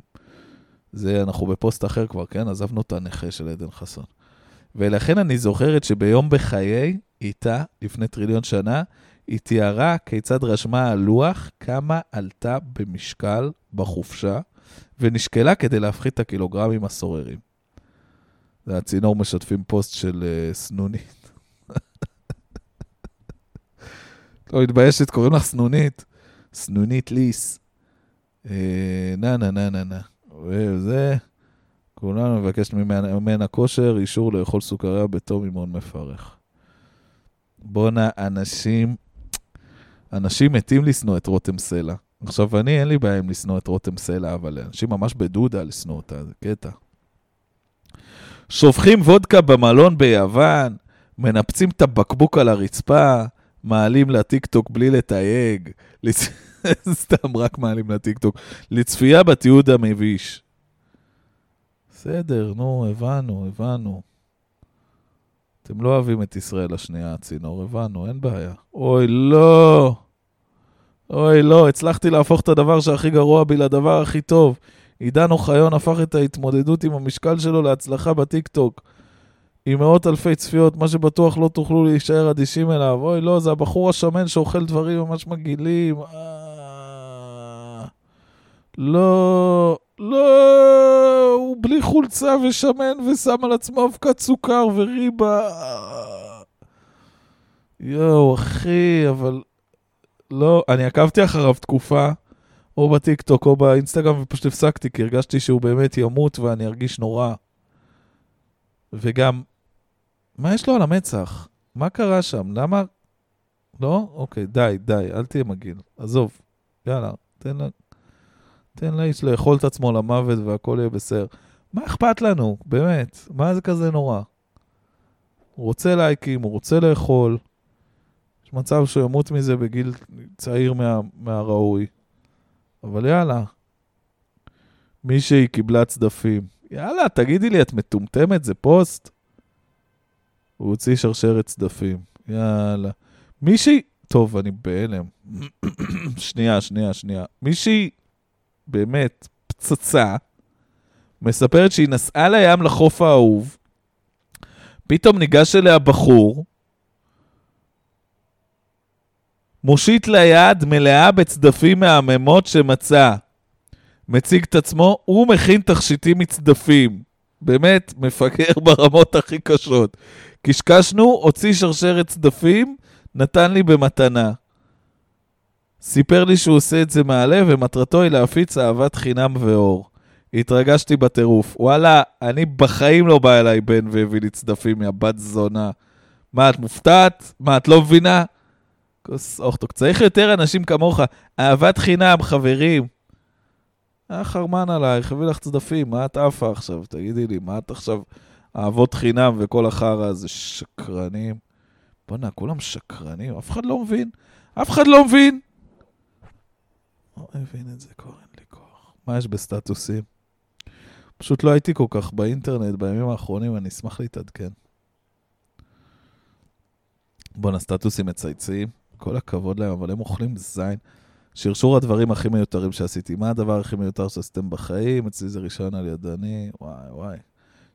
S1: זה, אנחנו בפוסט אחר כבר, כן? עזבנו את הנכה של עדן חסון. ולכן אני זוכרת שביום בחיי, איתה, לפני טריליון שנה, היא תיארה כיצד רשמה על לוח כמה עלתה במשקל בחופשה, ונשקלה כדי להפחית את הקילוגרמים הסוררים. זה הצינור משתפים פוסט של uh, סנונית. לא מתביישת, קוראים לך סנונית. סנונית ליס. אה, נה נה נה נה נה. וזה, כולנו מבקש ממנה כושר, אישור לאכול סוכריה בתום אימון מפרך. בואנה, אנשים, אנשים מתים לשנוא את רותם סלע. עכשיו, אני, אין לי בעיה עם לשנוא את רותם סלע, אבל אנשים ממש בדודה לשנוא אותה, זה קטע. שופכים וודקה במלון ביוון, מנפצים את הבקבוק על הרצפה, מעלים לטיקטוק בלי לתייג. לצ... [laughs] סתם רק מעלים לטיקטוק. לצפייה בתיעוד המביש. בסדר, נו, הבנו, הבנו. אתם לא אוהבים את ישראל השנייה, הצינור, הבנו, אין בעיה. אוי, לא. אוי, לא, הצלחתי להפוך את הדבר שהכי גרוע בי לדבר הכי טוב. עידן אוחיון הפך את ההתמודדות עם המשקל שלו להצלחה בטיקטוק. עם מאות אלפי צפיות, מה שבטוח לא תוכלו להישאר אדישים אליו. אוי, לא, זה הבחור השמן שאוכל דברים ממש מגעילים. אה... לא, לא, הוא בלי חולצה ושמן ושם על עצמו אבקת סוכר וריבה. יואו, אחי, אבל... לא, אני עקבתי אחריו תקופה, או בטיקטוק או באינסטגרם, ופשוט הפסקתי, כי הרגשתי שהוא באמת ימות ואני ארגיש נורא. וגם, מה יש לו על המצח? מה קרה שם? למה... לא? אוקיי, די, די, אל תהיה מגעיל. עזוב. יאללה, תן. תן לאיש לאכול את עצמו למוות והכל יהיה בסדר. מה אכפת לנו? באמת, מה זה כזה נורא? הוא רוצה לייקים, הוא רוצה לאכול. יש מצב שהוא ימות מזה בגיל צעיר מה, מהראוי. אבל יאללה. מישהי קיבלה צדפים. יאללה, תגידי לי, את מטומטמת? זה פוסט? הוא הוציא שרשרת צדפים. יאללה. מישהי... טוב, אני בהלם. שנייה, שנייה, שנייה. מישהי באמת פצצה, מספרת שהיא נסעה לים לחוף האהוב, פתאום ניגש אליה בחור, מושיט ליד מלאה בצדפים מהממות שמצא. מציג את עצמו, הוא מכין תכשיטים מצדפים. באמת, מפגר [laughs] ברמות הכי קשות. קשקשנו, הוציא שרשרת צדפים, נתן לי במתנה. סיפר לי שהוא עושה את זה מהלב, ומטרתו היא להפיץ אהבת חינם ואור. התרגשתי בטירוף. וואלה, אני בחיים לא בא אליי בן והביא לי צדפים מהבת זונה. מה, את מופתעת? מה, את לא מבינה? כוס אוכטוק. צריך יותר אנשים כמוך. אהבת חינם, חברים. היה חרמן עלייך, הביא לך צדפים, מה את עפה עכשיו? תגידי לי, מה את עכשיו אהבות חינם וכל החרא הזה? שקרנים. בואנה, כולם שקרנים, אף אחד לא מבין. אף אחד לא מבין. לא מבין את זה, כבר אין לי כוח. מה יש בסטטוסים? פשוט לא הייתי כל כך באינטרנט בימים האחרונים, אני אשמח להתעדכן. בואנה, סטטוסים מצייצים, כל הכבוד להם, אבל הם אוכלים זין. שרשור הדברים הכי מיותרים שעשיתי. מה הדבר הכי מיותר שעשיתם בחיים? אצלי זה רישיון על ידני, וואי וואי.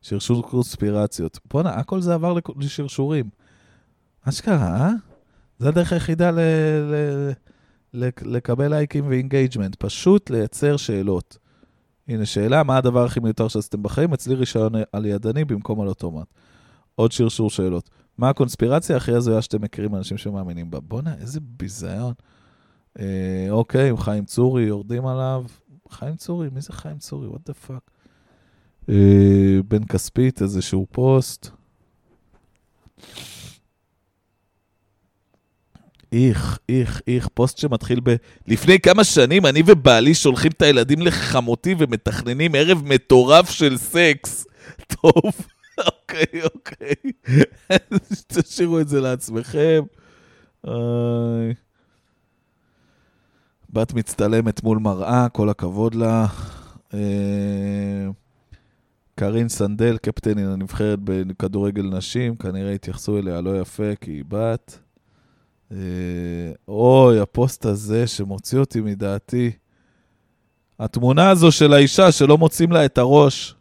S1: שרשור קונספירציות. בואנה, הכל זה עבר לשרשורים. אשכרה, אה? זה הדרך היחידה ל- ל- ל- לקבל לייקים ו engagement. פשוט לייצר שאלות. הנה שאלה, מה הדבר הכי מיותר שעשיתם בחיים? אצלי רישיון על ידני במקום על אוטומט. עוד שרשור שאלות. מה הקונספירציה הכי הזויה שאתם מכירים אנשים שמאמינים בה? בואנה, איזה ביזיון. אה, אוקיי, עם חיים צורי, יורדים עליו. חיים צורי? מי זה חיים צורי? the fuck? אה, בן כספית, איזשהו פוסט. איך, איך, איך, פוסט שמתחיל ב... לפני כמה שנים אני ובעלי שולחים את הילדים לחמותי ומתכננים ערב מטורף של סקס. [laughs] טוב, אוקיי, אוקיי. [laughs] תשאירו את זה לעצמכם. איי. בת מצטלמת מול מראה, כל הכבוד לה. אה, קרין סנדל, קפטנין הנבחרת בכדורגל נשים, כנראה התייחסו אליה לא יפה כי היא בת. אה, אוי, הפוסט הזה שמוציא אותי מדעתי. התמונה הזו של האישה שלא מוצאים לה את הראש.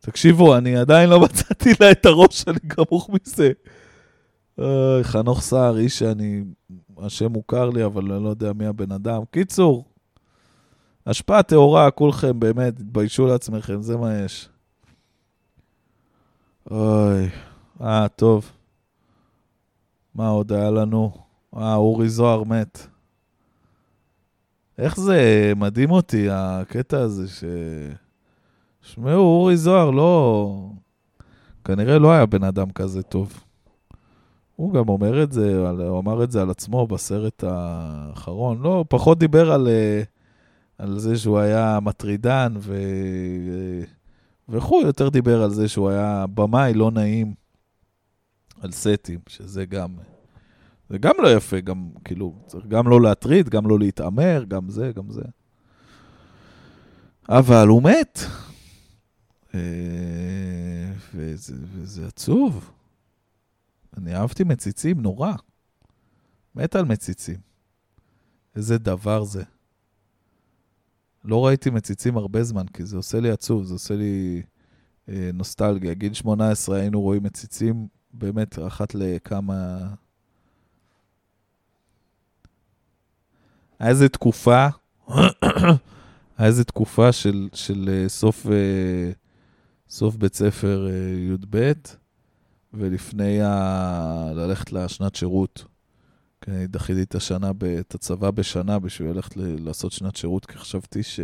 S1: תקשיבו, אני עדיין לא [laughs] מצאתי לה את הראש, אני גמוך מזה. אוי, חנוך סער, איש שאני, השם מוכר לי, אבל אני לא יודע מי הבן אדם. קיצור, השפעה טהורה, כולכם, באמת, תתביישו לעצמכם, זה מה יש. אוי, אה, טוב. מה עוד היה לנו? אה, אורי זוהר מת. איך זה מדהים אותי, הקטע הזה ש... שמעו, אורי זוהר לא... כנראה לא היה בן אדם כזה טוב. הוא גם אומר את זה, הוא אמר את זה על עצמו בסרט האחרון. לא, פחות דיבר על, אה, על זה שהוא היה מטרידן ו... וכו', יותר דיבר על זה שהוא היה במאי לא נעים על סטים, שזה גם... זה גם לא יפה, גם כאילו, צריך גם לא להטריד, גם לא להתעמר, גם זה, גם זה. אבל הוא מת. אה, וזה, וזה עצוב. אני אהבתי מציצים נורא. מת על מציצים. איזה דבר זה. לא ראיתי מציצים הרבה זמן, כי זה עושה לי עצוב, זה עושה לי אה, נוסטלגיה. גיל 18 היינו רואים מציצים באמת אחת לכמה... היה איזה תקופה, היה איזה תקופה של, של אה, סוף, אה, סוף בית ספר אה, י"ב, ולפני ה... ללכת לשנת שירות. כי אני דחיתי את השנה, את הצבא בשנה בשביל ללכת ל... לעשות שנת שירות, כי חשבתי ש...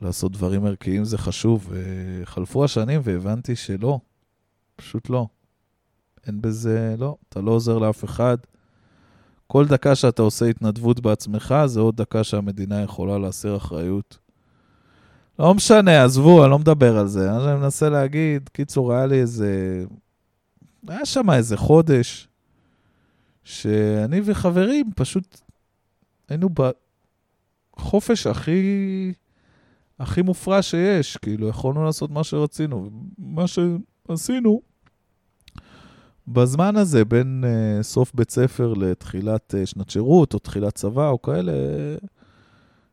S1: לעשות דברים ערכיים זה חשוב. וחלפו השנים והבנתי שלא, פשוט לא. אין בזה, לא, אתה לא עוזר לאף אחד. כל דקה שאתה עושה התנדבות בעצמך, זה עוד דקה שהמדינה יכולה להסיר אחריות. לא משנה, עזבו, אני לא מדבר על זה. אני מנסה להגיד, קיצור, היה לי איזה... היה שם איזה חודש שאני וחברים פשוט היינו בחופש הכי, הכי מופרע שיש. כאילו, יכולנו לעשות מה שרצינו. מה שעשינו בזמן הזה, בין uh, סוף בית ספר לתחילת uh, שנת שירות, או תחילת צבא, או כאלה,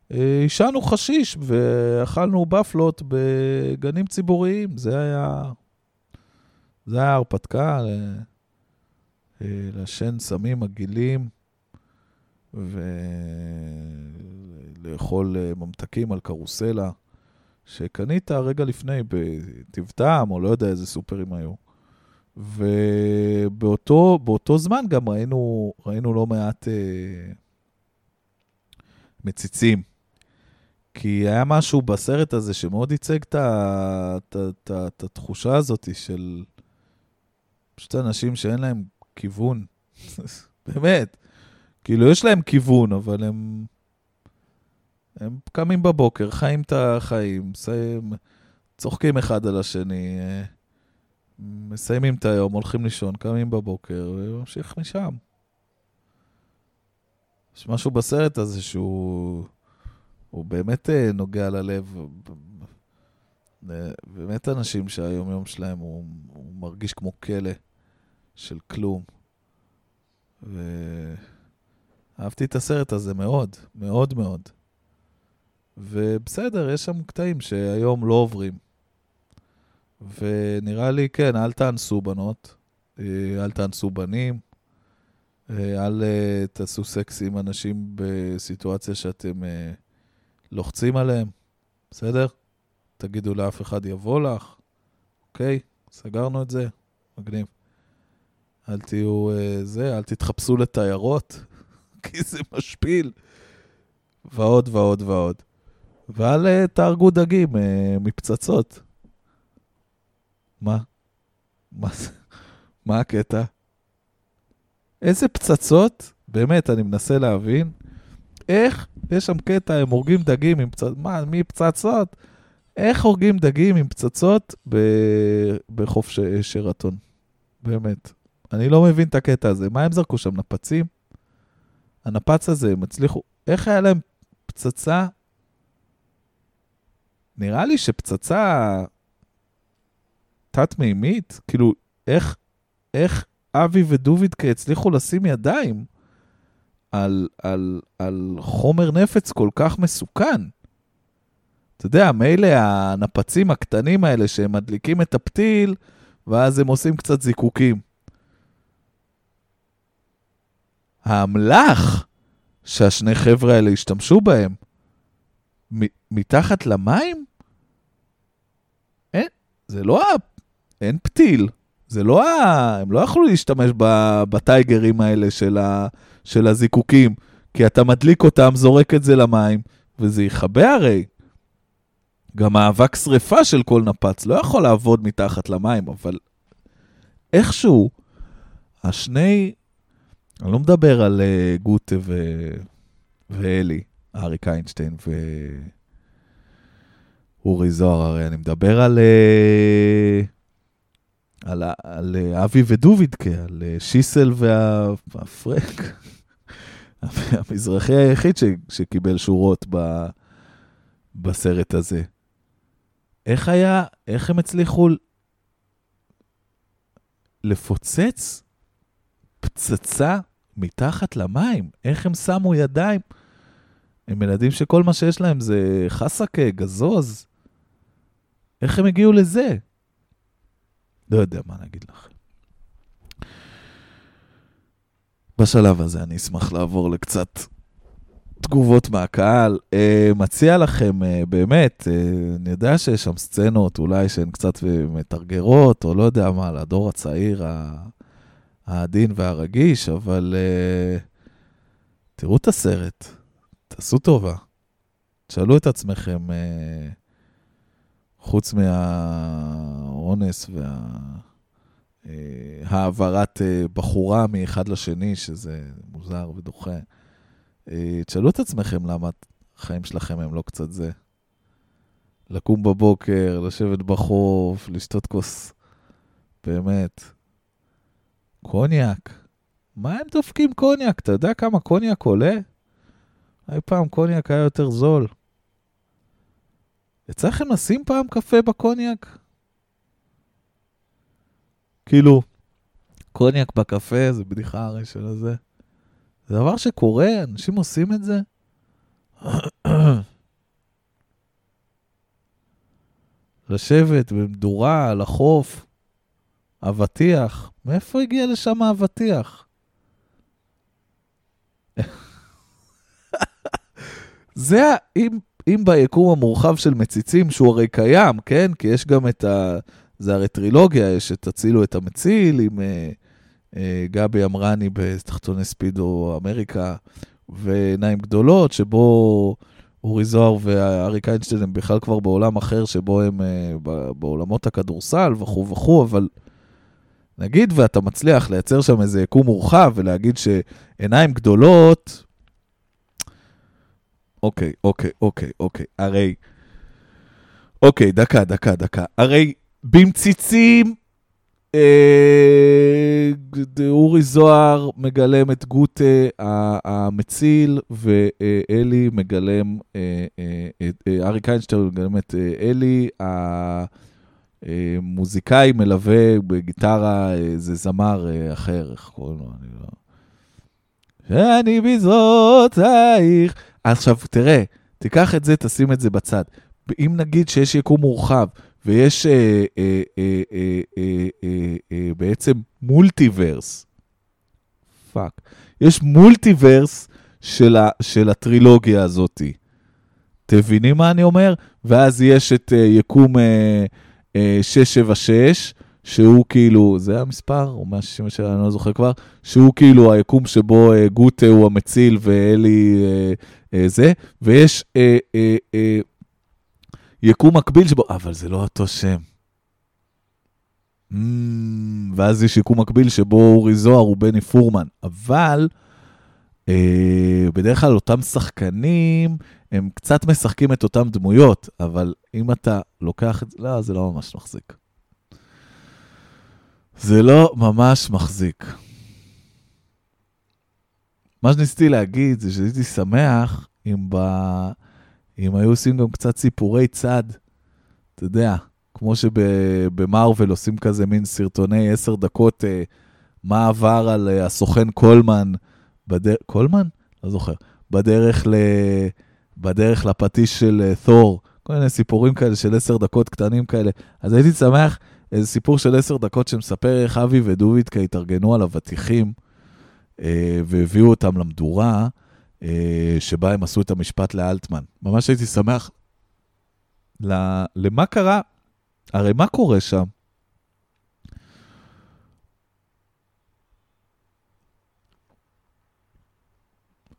S1: עישנו uh, חשיש ואכלנו בפלות בגנים ציבוריים. זה היה... זה היה הרפתקה. אה, לעשן סמים מגעילים ולאכול אה, ממתקים על קרוסלה שקנית רגע לפני בטבעם, או לא יודע איזה סופרים היו. ובאותו זמן גם ראינו, ראינו לא מעט אה, מציצים. כי היה משהו בסרט הזה שמאוד ייצג את התחושה הזאת של פשוט אנשים שאין להם כיוון. [laughs] באמת. כאילו, יש להם כיוון, אבל הם... הם קמים בבוקר, חיים את החיים, מסיים, צוחקים אחד על השני, מסיימים את היום, הולכים לישון, קמים בבוקר, וממשיך משם. יש משהו בסרט הזה שהוא הוא באמת אה, נוגע ללב. אה, באמת אנשים שהיום-יום שלהם הוא, הוא מרגיש כמו כלא של כלום. ואהבתי את הסרט הזה מאוד, מאוד מאוד. ובסדר, יש שם קטעים שהיום לא עוברים. ונראה לי, כן, אל תאנסו בנות, אה, אל תאנסו בנים, אל תעשו סקס עם אנשים בסיטואציה שאתם לוחצים עליהם, בסדר? תגידו לאף אחד יבוא לך, אוקיי? סגרנו את זה, מגניב. אל תהיו זה, אל תתחפשו לתיירות, [laughs] כי זה משפיל. ועוד ועוד ועוד. ואל תהרגו דגים מפצצות. מה? מה? מה הקטע? איזה פצצות? באמת, אני מנסה להבין. איך, יש שם קטע, הם הורגים דגים עם פצצות, מה, מי פצצות? איך הורגים דגים עם פצצות ב... בחוף ש... שרתון? באמת. אני לא מבין את הקטע הזה. מה הם זרקו שם, נפצים? הנפץ הזה, הם הצליחו... איך היה להם פצצה? נראה לי שפצצה תת-מימית? כאילו, איך, איך אבי ודובידקה הצליחו לשים ידיים על, על, על חומר נפץ כל כך מסוכן? אתה יודע, מילא הנפצים הקטנים האלה שהם מדליקים את הפתיל, ואז הם עושים קצת זיקוקים. האמל"ח שהשני חבר'ה האלה השתמשו בהם, מתחת למים? אין, זה לא אין פתיל. זה לא ה... הם לא יכלו להשתמש בטייגרים האלה של, ה... של הזיקוקים, כי אתה מדליק אותם, זורק את זה למים, וזה יכבה הרי. גם האבק שריפה של כל נפץ לא יכול לעבוד מתחת למים, אבל איכשהו, השני, אני לא מדבר על uh, גוטה ו... ואלי, אריק איינשטיין ואורי זוהר, הרי אני מדבר על... Uh... על, על אה, אבי ודובידקה, על אה, שיסל והפרק. [laughs] המזרחי היחיד ש, שקיבל שורות ב, בסרט הזה. איך היה, איך הם הצליחו לפוצץ פצצה מתחת למים? איך הם שמו ידיים? הם ילדים שכל מה שיש להם זה חסקה, גזוז. איך הם הגיעו לזה? לא יודע מה להגיד לכם. בשלב הזה אני אשמח לעבור לקצת תגובות מהקהל. Uh, מציע לכם, uh, באמת, uh, אני יודע שיש שם סצנות אולי שהן קצת מתרגרות, או לא יודע מה, לדור הצעיר העדין והרגיש, אבל uh, תראו את הסרט, תעשו טובה. תשאלו את עצמכם, uh, חוץ מהאונס וה... אה, בחורה מאחד לשני, שזה מוזר ודוחה. אה, תשאלו את עצמכם למה החיים שלכם הם לא קצת זה. לקום בבוקר, לשבת בחוף, לשתות כוס, באמת. קוניאק. מה הם דופקים קוניאק? אתה יודע כמה קוניאק עולה? אי פעם קוניאק היה יותר זול. יצא לכם לשים פעם קפה בקוניאק? כאילו, קוניאק בקפה זה בדיחה הרי של הזה. זה דבר שקורה, אנשים עושים את זה. [coughs] לשבת במדורה על החוף, אבטיח. מאיפה הגיע לשם האבטיח? [laughs] זה, ה- אם, אם ביקום המורחב של מציצים, שהוא הרי קיים, כן? כי יש גם את ה... זה הרי טרילוגיה, יש את תצילו את המציל עם אה, אה, גבי אמרני בתחתוני ספידו אמריקה, ועיניים גדולות, שבו אורי זוהר ואריק איינשטיין הם בכלל כבר בעולם אחר, שבו הם אה, בעולמות הכדורסל וכו' וכו', אבל נגיד ואתה מצליח לייצר שם איזה יקום מורחב ולהגיד שעיניים גדולות, אוקיי, אוקיי, אוקיי, אוקיי, הרי... אוקיי, דקה, דקה, דקה. הרי במציצים, אה, אורי זוהר מגלם את גוטה המציל, ואלי מגלם, אה, אה, אה, אריק איינשטיין מגלם את אה, אלי, המוזיקאי מלווה בגיטרה, אה, זה זמר אה, אחר, איך קוראים לו? אני לא... שאני בזרועותייך. עכשיו, תראה, תיקח את זה, תשים את זה בצד. אם נגיד שיש יקום מורחב, ויש אה, אה, אה, אה, אה, אה, אה, בעצם multiverse, fuck, יש multiverse של, ה, של הטרילוגיה הזאתי. אתם מבינים מה אני אומר? ואז יש את אה, יקום אה, אה, 676, שהוא כאילו, זה המספר, או 167, אני לא זוכר כבר, שהוא כאילו היקום שבו אה, גוטה הוא המציל ואלי אה, אה, זה, ויש אה, אה, אה, יקום מקביל שבו, אבל זה לא אותו שם. Mm, ואז יש יקום מקביל שבו אורי זוהר הוא בני פורמן, אבל אה, בדרך כלל אותם שחקנים, הם קצת משחקים את אותם דמויות, אבל אם אתה לוקח את זה, לא, זה לא ממש מחזיק. זה לא ממש מחזיק. מה שניסיתי להגיד זה שהייתי שמח אם, ב... אם היו עושים גם קצת סיפורי צד, אתה יודע, כמו שבמרוויל עושים כזה מין סרטוני עשר דקות, אה, מה עבר על אה, הסוכן קולמן, בדר... קולמן? לא זוכר. בדרך, ל... בדרך לפטיש של אה, תור, כל מיני סיפורים כאלה של עשר דקות קטנים כאלה. אז הייתי שמח איזה סיפור של עשר דקות שמספר איך אבי ודובידקה התארגנו על אבטיחים אה, והביאו אותם למדורה, שבה הם עשו את המשפט לאלטמן. ממש הייתי שמח למה קרה, הרי מה קורה שם?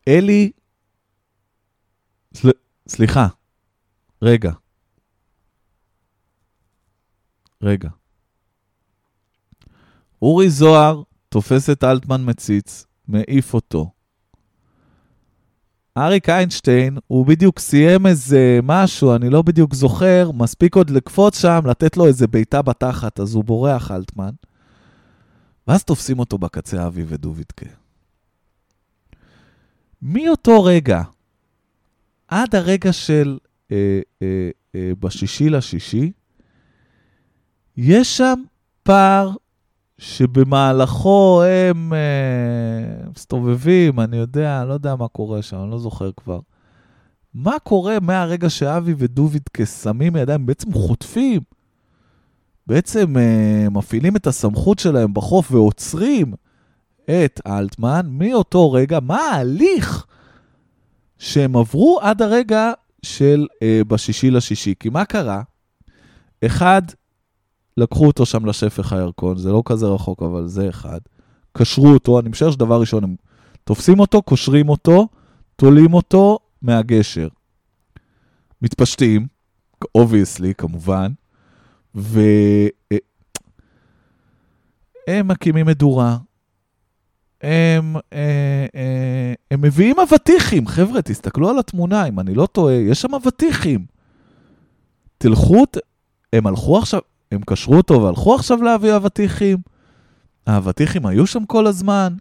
S1: אלי, סל... סליחה, רגע. רגע. אורי זוהר תופס את אלטמן מציץ, מעיף אותו. אריק איינשטיין, הוא בדיוק סיים איזה משהו, אני לא בדיוק זוכר, מספיק עוד לקפוץ שם, לתת לו איזה בעיטה בתחת, אז הוא בורח אלטמן. ואז תופסים אותו בקצה אבי ודובידקה. מאותו רגע, עד הרגע של אה, אה, אה, בשישי לשישי, יש שם פער שבמהלכו הם אה, מסתובבים, אני יודע, אני לא יודע מה קורה שם, אני לא זוכר כבר. מה קורה מהרגע שאבי ודובידקה שמים ידיים, בעצם חוטפים, בעצם אה, מפעילים את הסמכות שלהם בחוף ועוצרים את אלטמן, מאותו רגע, מה ההליך שהם עברו עד הרגע של אה, בשישי לשישי? כי מה קרה? אחד, לקחו אותו שם לשפך הירקון, זה לא כזה רחוק, אבל זה אחד. קשרו אותו, אני משער שדבר ראשון, הם תופסים אותו, קושרים אותו, תולים אותו מהגשר. מתפשטים, obviously, כמובן, והם מקימים מדורה. הם, אה, אה, הם מביאים אבטיחים, חבר'ה, תסתכלו על התמונה, אם אני לא טועה, יש שם אבטיחים. תלכו, הם הלכו עכשיו, הם קשרו אותו והלכו עכשיו להביא אבטיחים. האבטיחים היו שם כל הזמן,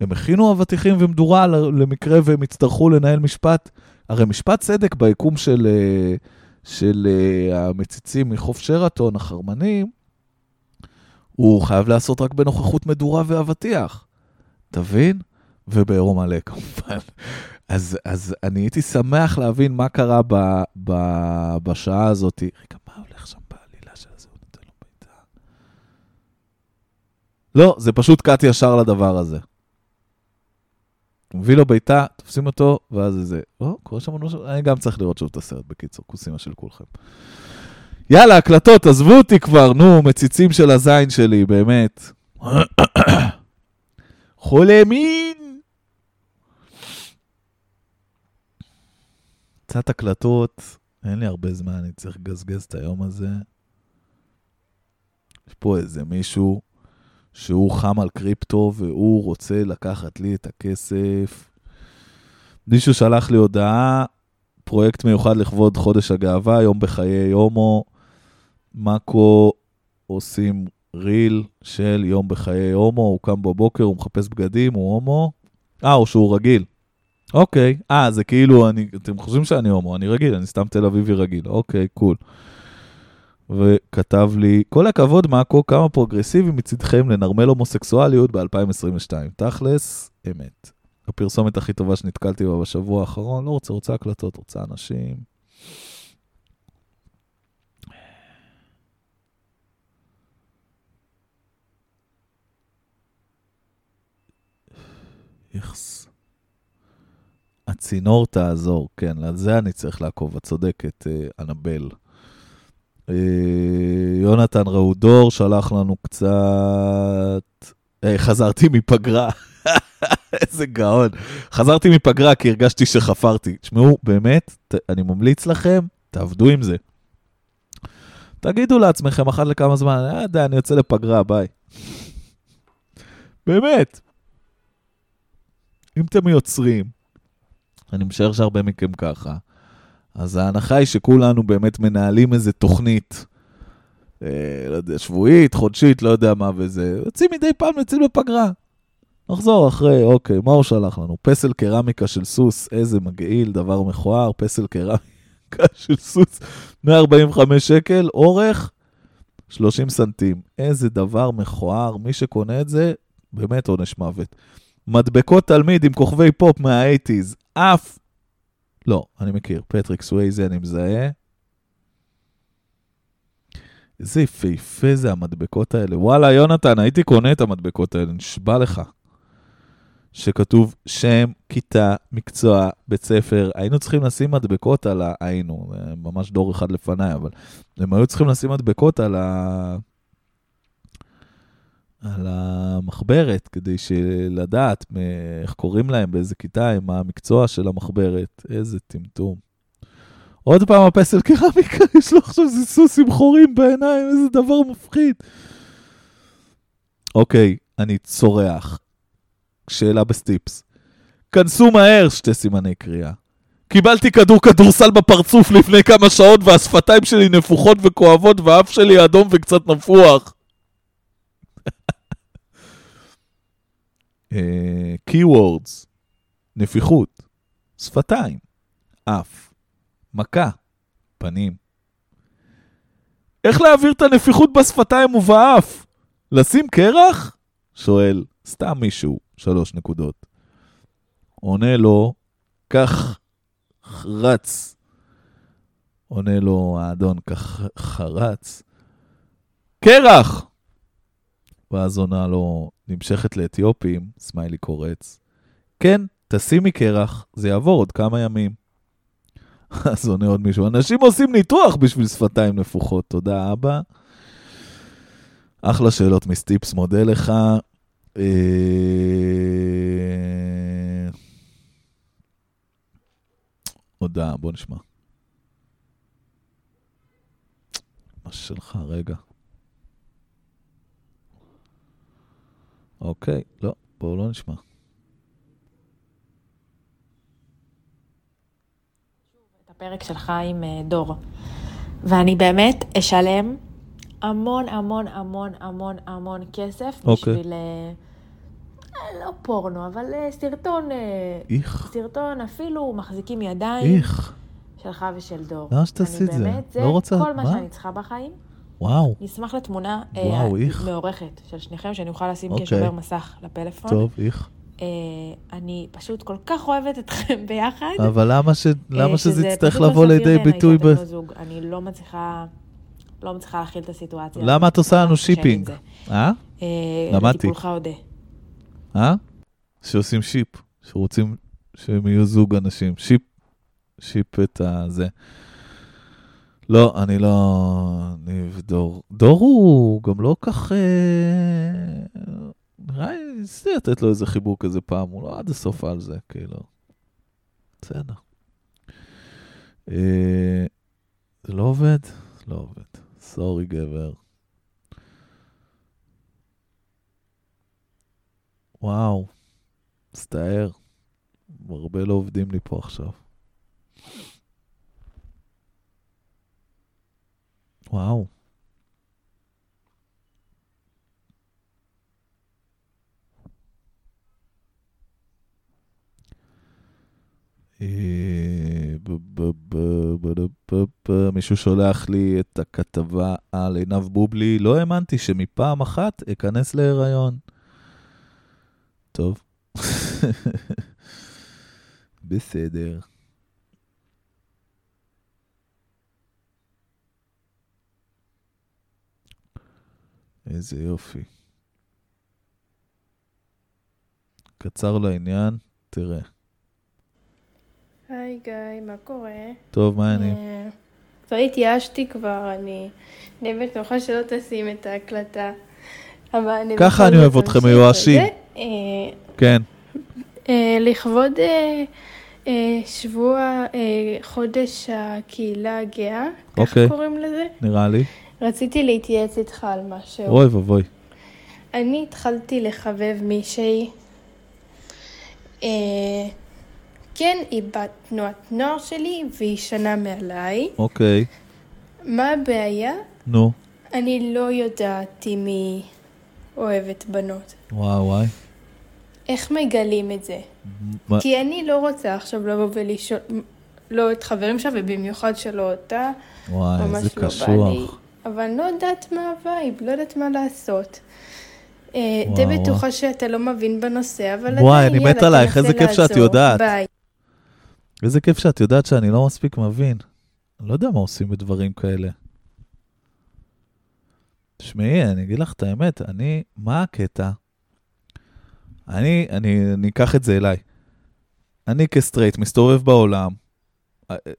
S1: הם הכינו אבטיחים ומדורה למקרה והם יצטרכו לנהל משפט. הרי משפט צדק ביקום של, אה, של המציצים מחוף שרתון, החרמנים, הוא חייב לעשות רק בנוכחות מדורה ואבטיח. תבין? ובעירום מלא [laughs] כמובן. אז, אז אני הייתי שמח להבין מה קרה ב, ב, בשעה הזאת. רגע, מה הולך שם בעלילה של הזה? הוא נותן לו בעיטה. לא, זה פשוט קאט ישר לדבר הזה. מביא לו בעיטה, תופסים אותו, ואז זה, או, קורה שם משהו, אני גם צריך לראות שוב את הסרט, בקיצור, כוסימה של כולכם. יאללה, הקלטות, עזבו אותי כבר, נו, מציצים של הזין שלי, באמת. [coughs] חולה מין! קצת הקלטות, אין לי הרבה זמן, אני צריך לגזגז את היום הזה. יש פה איזה מישהו שהוא חם על קריפטו והוא רוצה לקחת לי את הכסף. מישהו שלח לי הודעה, פרויקט מיוחד לכבוד חודש הגאווה, יום בחיי הומו. מאקו עושים reel של יום בחיי הומו, הוא קם בבוקר, הוא מחפש בגדים, הוא הומו. אה, או שהוא רגיל. אוקיי. אה, זה כאילו, אני, אתם חושבים שאני הומו, אני רגיל, אני סתם תל אביבי רגיל. אוקיי, cool. וכתב לי, כל הכבוד, מאקו, כמה פרוגרסיבי מצדכם לנרמל הומוסקסואליות ב-2022. תכלס, אמת. הפרסומת הכי טובה שנתקלתי בה בשבוע האחרון, לא רוצה, רוצה הקלטות, רוצה אנשים. איכס. הצינור תעזור, כן, לזה אני צריך לעקוב, את צודקת, אה, אנבל. אה, יונתן ראודור שלח לנו קצת... אה, חזרתי מפגרה. [laughs] איזה גאון. חזרתי מפגרה כי הרגשתי שחפרתי. תשמעו, באמת, אני ממליץ לכם, תעבדו עם זה. תגידו לעצמכם אחת לכמה זמן, אה, יודע, אני יוצא לפגרה, ביי. באמת. אם אתם יוצרים, אני משער שהרבה מכם ככה, אז ההנחה היא שכולנו באמת מנהלים איזה תוכנית, אה, לא יודע, שבועית, חודשית, לא יודע מה וזה, יוצאים מדי פעם, יוצאים לפגרה. נחזור אחרי, אוקיי, מה הוא שלח לנו? פסל קרמיקה של סוס, איזה מגעיל, דבר מכוער, פסל קרמיקה [laughs] של סוס, 145 שקל, אורך 30 סנטים. איזה דבר מכוער, מי שקונה את זה, באמת עונש מוות. מדבקות תלמיד עם כוכבי פופ מה-80's, אף... לא, אני מכיר, פטריק סווייזי אני מזהה. איזה יפהפה זה המדבקות האלה. וואלה, יונתן, הייתי קונה את המדבקות האלה, נשבע לך. שכתוב שם, כיתה, מקצוע, בית ספר. היינו צריכים לשים מדבקות על ה... היינו, ממש דור אחד לפניי, אבל הם היו צריכים לשים מדבקות על ה... על המחברת, כדי לדעת איך קוראים להם, באיזה כיתה, מה המקצוע של המחברת. איזה טמטום. עוד פעם הפסל קרמיקה, יש לו עכשיו איזה סוס עם חורים בעיניים, איזה דבר מפחיד. אוקיי, אני צורח. שאלה בסטיפס. כנסו מהר, שתי סימני קריאה. קיבלתי כדור כדורסל בפרצוף לפני כמה שעות והשפתיים שלי נפוחות וכואבות והאף שלי אדום וקצת נפוח. Keywords, נפיחות, שפתיים, אף, מכה, פנים. איך להעביר את הנפיחות בשפתיים ובאף? לשים קרח? שואל, סתם מישהו, שלוש נקודות. עונה לו, כך רץ. עונה לו האדון, כך חרץ. קרח! ואז עונה לו, נמשכת לאתיופים, סמיילי קורץ. כן, תשימי קרח, זה יעבור עוד כמה ימים. [laughs] אז עונה עוד מישהו, אנשים עושים ניתוח בשביל שפתיים נפוחות, תודה אבא. אחלה שאלות מסטיפס, מודה לך. אה, הודעה, בוא נשמע. מה שלך, רגע. אוקיי, לא, בואו לא נשמע.
S2: הפרק שלך עם אה, דור, ואני באמת אשלם המון המון המון המון המון כסף
S1: אוקיי.
S2: בשביל, אה, אה, לא פורנו, אבל סרטון,
S1: איך,
S2: סרטון אפילו מחזיקים ידיים
S1: איך.
S2: שלך ושל דור.
S1: למה שתעשי את זה?
S2: אני באמת, זה
S1: לא רוצה-
S2: כל מה
S1: מה?
S2: שאני צריכה בחיים.
S1: וואו,
S2: נשמח לתמונה אה,
S1: וואו, איך.
S2: מעורכת של שניכם, שאני אוכל לשים
S1: אוקיי.
S2: כשומר מסך לפלאפון.
S1: טוב, איך.
S2: אה, אני פשוט כל כך אוהבת אתכם [laughs] ביחד.
S1: אבל למה ש-
S2: אה,
S1: למה שזה
S2: שזה
S1: יצטרך לבוא לידי ביטוי ב...
S2: אני לא מצליחה, לא מצליחה להכיל את הסיטואציה.
S1: למה את עושה לנו
S2: shipping?
S1: אה?
S2: אה,
S1: למדתי.
S2: לטיפולך אודה.
S1: אה? שעושים ship, שרוצים שהם יהיו זוג אנשים. ship, ship את הזה. לא, אני לא... ניב דור. דור הוא גם לא כך... אה, נראה לי, ניסיתי לתת לו איזה חיבוק איזה פעם, הוא לא עד הסוף על זה, כאילו. בסדר. אה, זה לא עובד? לא עובד. סורי, גבר. וואו, מצטער. הרבה לא עובדים לי פה עכשיו. וואו. אה, מישהו שולח לי את הכתבה על עינב בובלי, לא האמנתי שמפעם אחת אכנס להיריון. טוב. [laughs] בסדר. איזה יופי. קצר לעניין, תראה.
S3: היי גיא, מה קורה?
S1: טוב, מה העניינים?
S3: אה, כבר התייאשתי כבר, אני אני באמת מקווה שלא תשים את ההקלטה. אני
S1: ככה אני אוהב אתכם, מיואשים.
S3: אה,
S1: כן,
S3: אה, לכבוד שבוע, חודש הקהילה הגאה,
S1: אוקיי.
S3: כך קוראים לזה,
S1: נראה לי.
S3: רציתי להתייעץ איתך על משהו.
S1: אוי ואבוי.
S3: אני התחלתי לחבב מישהי, אה, כן, היא בת תנועת נוער שלי והיא שנה מעליי.
S1: אוקיי,
S3: מה הבעיה?
S1: נו.
S3: אני לא יודעת אם היא אוהבת בנות.
S1: וואי וואי.
S3: איך מגלים את זה?
S1: מה-
S3: כי אני לא רוצה עכשיו לבוא ולשאול, לא את חברים שלה, ובמיוחד שלא אותה,
S1: וואי, איזה
S3: לא.
S1: קשוח.
S3: אבל אני לא יודעת מה ה vibe, לא יודעת מה לעשות. אה,
S1: וואו,
S3: די
S1: וואו.
S3: בטוחה שאתה לא מבין בנושא, אבל
S1: וואי,
S3: עדיין,
S1: אני מת עלייך, איזה כיף שאת. יודעת.
S3: ביי.
S1: איזה כיף שאת יודעת שאני לא מספיק מבין. אני לא יודע מה עושים בדברים כאלה. תשמעי, אני אגיד לך את האמת, אני, מה הקטע? אני, אני, אני אקח את זה אליי. אני כסטרייט מסתובב בעולם, אה, אה,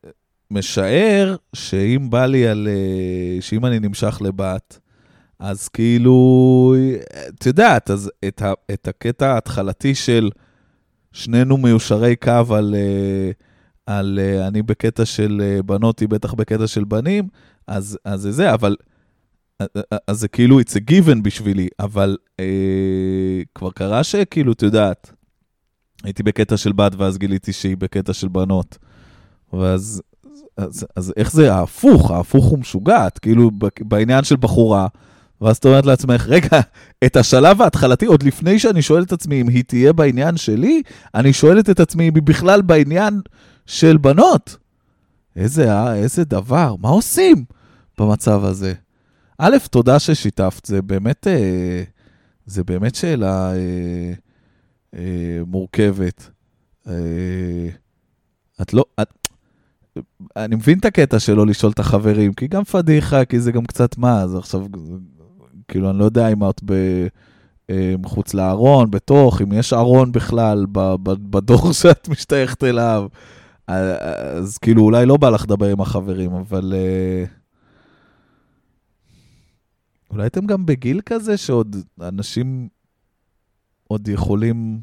S1: משער שאם בא לי על... אה, שאם אני נמשך לבת, אז כאילו, את יודעת, אז את, ה, את הקטע ההתחלתי של שנינו מיושרי קו על, אה, על אה, אני בקטע של בנות, היא בטח בקטע של בנים, אז, אז זה זה, אבל... אז זה כאילו, it's a given בשבילי, אבל אה, כבר קרה שכאילו, את יודעת, הייתי בקטע של בת ואז גיליתי שהיא בקטע של בנות. ואז אז, אז איך זה ההפוך? ההפוך הוא משוגעת, כאילו בעניין של בחורה, ואז את אומרת לעצמך, רגע, את השלב ההתחלתי, עוד לפני שאני שואל את עצמי אם היא תהיה בעניין שלי, אני שואלת את עצמי אם היא בכלל בעניין של בנות. איזה, אה, איזה דבר, מה עושים במצב הזה? א', תודה ששיתפת, זה באמת, אה, זה באמת שאלה אה, אה, מורכבת. אה, את לא, את, אני מבין את הקטע שלא לשאול את החברים, כי גם פדיחה, כי זה גם קצת מה, אז עכשיו, כאילו, אני לא יודע אם את. אה, מחוץ לארון, בתוך, אם יש ארון בכלל בדור [laughs] שאת משתייכת אליו. אה, אז כאילו, אולי לא בא לך לדבר עם החברים, אבל... אה, אולי אתם גם בגיל כזה שעוד אנשים עוד יכולים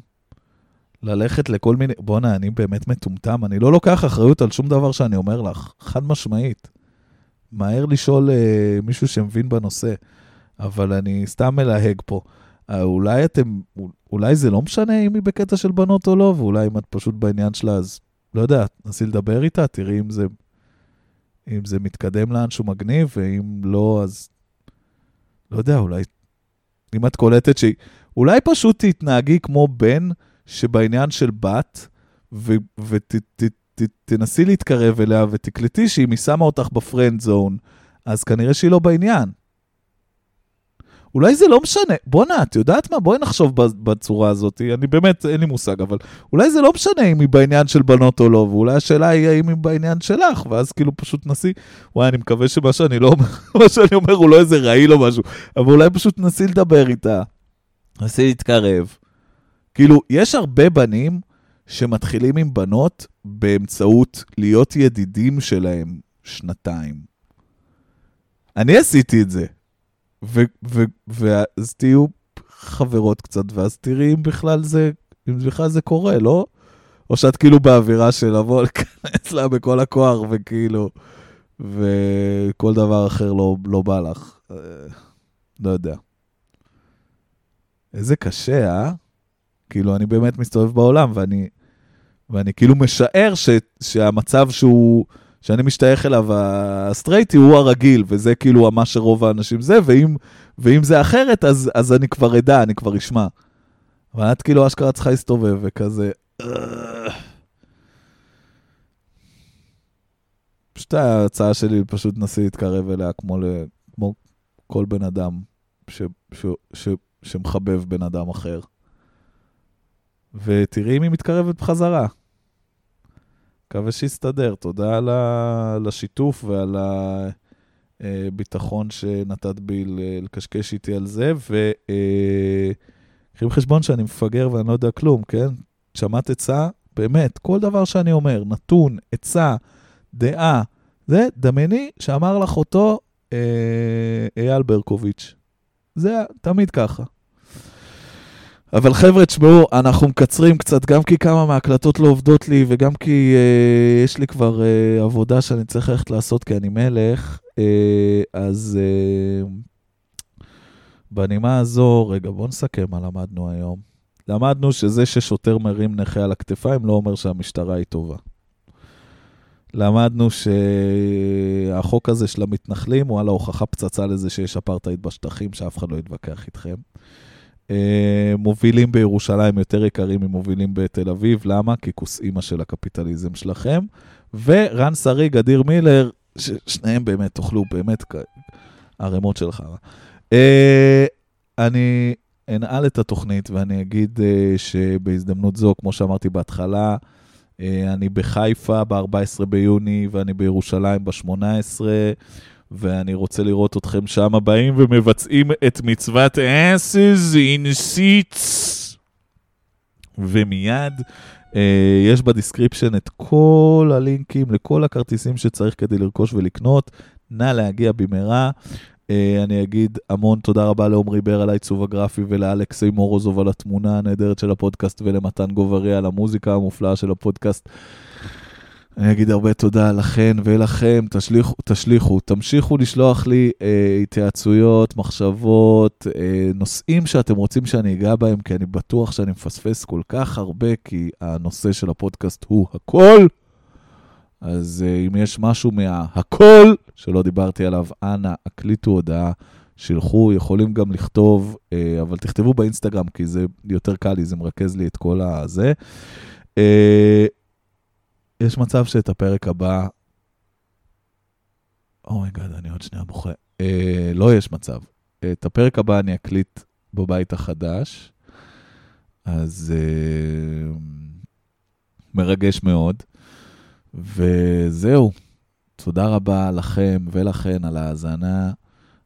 S1: ללכת לכל מיני... בואנה, אני באמת מטומטם, אני לא לוקח אחריות על שום דבר שאני אומר לך, חד משמעית. מהר לשאול אה, מישהו שמבין בנושא, אבל אני סתם מלהג פה. אה, אולי אתם, אולי זה לא משנה אם היא בקטע של בנות או לא, ואולי אם את פשוט בעניין שלה, אז לא יודע, תנסי לדבר איתה, תראי אם זה, אם זה מתקדם לאנשהו מגניב, ואם לא, אז לא יודע, אולי, אם את קולטת שהיא, אולי פשוט תתנהגי כמו בן שבעניין של בת, ותנסי להתקרב אליה ותקלטי שאם היא שמה אותך בפרנד זון, אז כנראה שהיא לא בעניין. אולי זה לא משנה. בואנה, את יודעת מה? בואי נחשוב בצורה הזאת. אני באמת, אין לי מושג, אבל אולי זה לא משנה אם היא בעניין של בנות או לא, ואולי השאלה היא האם היא בעניין שלך, ואז כאילו פשוט נסי, וואי, אני מקווה שמה שאני לא אומר, [laughs] מה שאני אומר הוא לא איזה רעיל או משהו, אבל אולי פשוט נסי לדבר איתה. נסי להתקרב. כאילו, יש הרבה בנים שמתחילים עם בנות באמצעות להיות ידידים שלהם בכשנתיים. אני עשיתי את זה. ואז תהיו חברות קצת, ואז תראי אם בכלל זה, אם בכלל זה קורה, לא? או שאת כאילו באווירה של לבוא להיכנס לה בכל הכוח, וכאילו, וכל דבר אחר לא, לא בא לך. אה, לא יודע. איזה קשה, אה? כאילו, אני באמת מסתובב בעולם, ואני, ואני כאילו משער ש, שהמצב שהוא... שאני משתייך אליו, הסטרייטי הוא הרגיל, וזה כאילו מה שרוב האנשים זה, ואם, ואם זה אחרת, אז, אז אני כבר אדע, אני כבר אשמע. אבל את כאילו אשכרה צריכה להסתובב וכזה... פשוט ההצעה שלי, פשוט נסי להתקרב אליה כמו, ל, כמו כל בן אדם ש, ש, ש, שמחבב בן אדם אחר. ותראי אם היא מתקרבת בחזרה. מקווה שיסתדר. תודה על השיתוף ועל הביטחון שנתת בי לקשקש איתי על זה, וקחי בחשבון שאני מפגר ואני לא יודע כלום, כן? שמעת עצה? באמת, כל דבר שאני אומר, נתון, עצה, דעה, זה, דמייני שאמר לך אותו אה, אייל ברקוביץ'. זה תמיד ככה. אבל חבר'ה, תשמעו, אנחנו מקצרים קצת, גם כי כמה מההקלטות לא עובדות לי, וגם כי uh, יש לי כבר uh, עבודה שאני צריך ללכת לעשות כי אני מלך, uh, אז uh, בנימה הזו, רגע, בואו נסכם מה למדנו היום. למדנו שזה ששוטר מרים נכה על הכתפיים לא אומר שהמשטרה היא טובה. למדנו שהחוק הזה של המתנחלים הוא על ההוכחה פצצה לזה שיש אפרטהייד בשטחים, שאף אחד לא יתווכח איתכם. אה, מובילים בירושלים יותר יקרים ממובילים בתל אביב, למה? כי כוס אימא של הקפיטליזם שלכם. ורן שריג, אדיר מילר, ששניהם באמת אוכלו באמת ערימות של חרא. אה, אני אנעל את התוכנית ואני אגיד אה, שבהזדמנות זו, כמו שאמרתי בהתחלה, אני בחיפה ב-14 ביוני ואני בירושלים ב-18. ואני רוצה לראות אתכם שם באים ומבצעים את מצוות asses in seats. ומיד אה, יש ב description את כל הלינקים לכל הכרטיסים שצריך כדי לרכוש ולקנות. נא להגיע במהרה. אה, אני אגיד המון תודה רבה לעומרי בר על העיצוב הגרפי ולאלכסי מורוזוב על התמונה הנהדרת של הפודקאסט ולמתן גוברי על המוזיקה המופלאה של הפודקאסט. אני אגיד הרבה תודה לכן ולכם, תשליחו, תשליחו, תמשיכו לשלוח לי אה, התייעצויות, מחשבות, אה, נושאים שאתם רוצים שאני אגע בהם, כי אני בטוח שאני מפספס כל כך הרבה, כי הנושא של הפודקאסט הוא הכל. אז אה, אם יש משהו מההכל שלא דיברתי עליו, אנא, הקליטו הודעה, שילחו, יכולים גם לכתוב, אה, אבל תכתבו באינסטגרם, כי זה יותר קל לי, זה מרכז לי את כל הזה. אה, יש מצב שאת הפרק הבא... oh my God, oh אני עוד שנייה בוכה. אה, לא יש מצב. את הפרק הבא אני אקליט בבית החדש, אז אה, מרגש מאוד. וזהו, תודה רבה לכם ולכן על ההאזנה.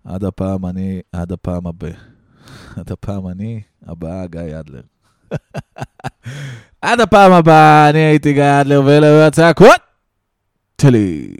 S1: עד הפעם אני, עד הפעם הבא. עד הפעם אני, הבאה גיא אדלר. [laughs] עד הפעם הבאה, אני הייתי גיא אדלר ואלה היו הצעקות שלי.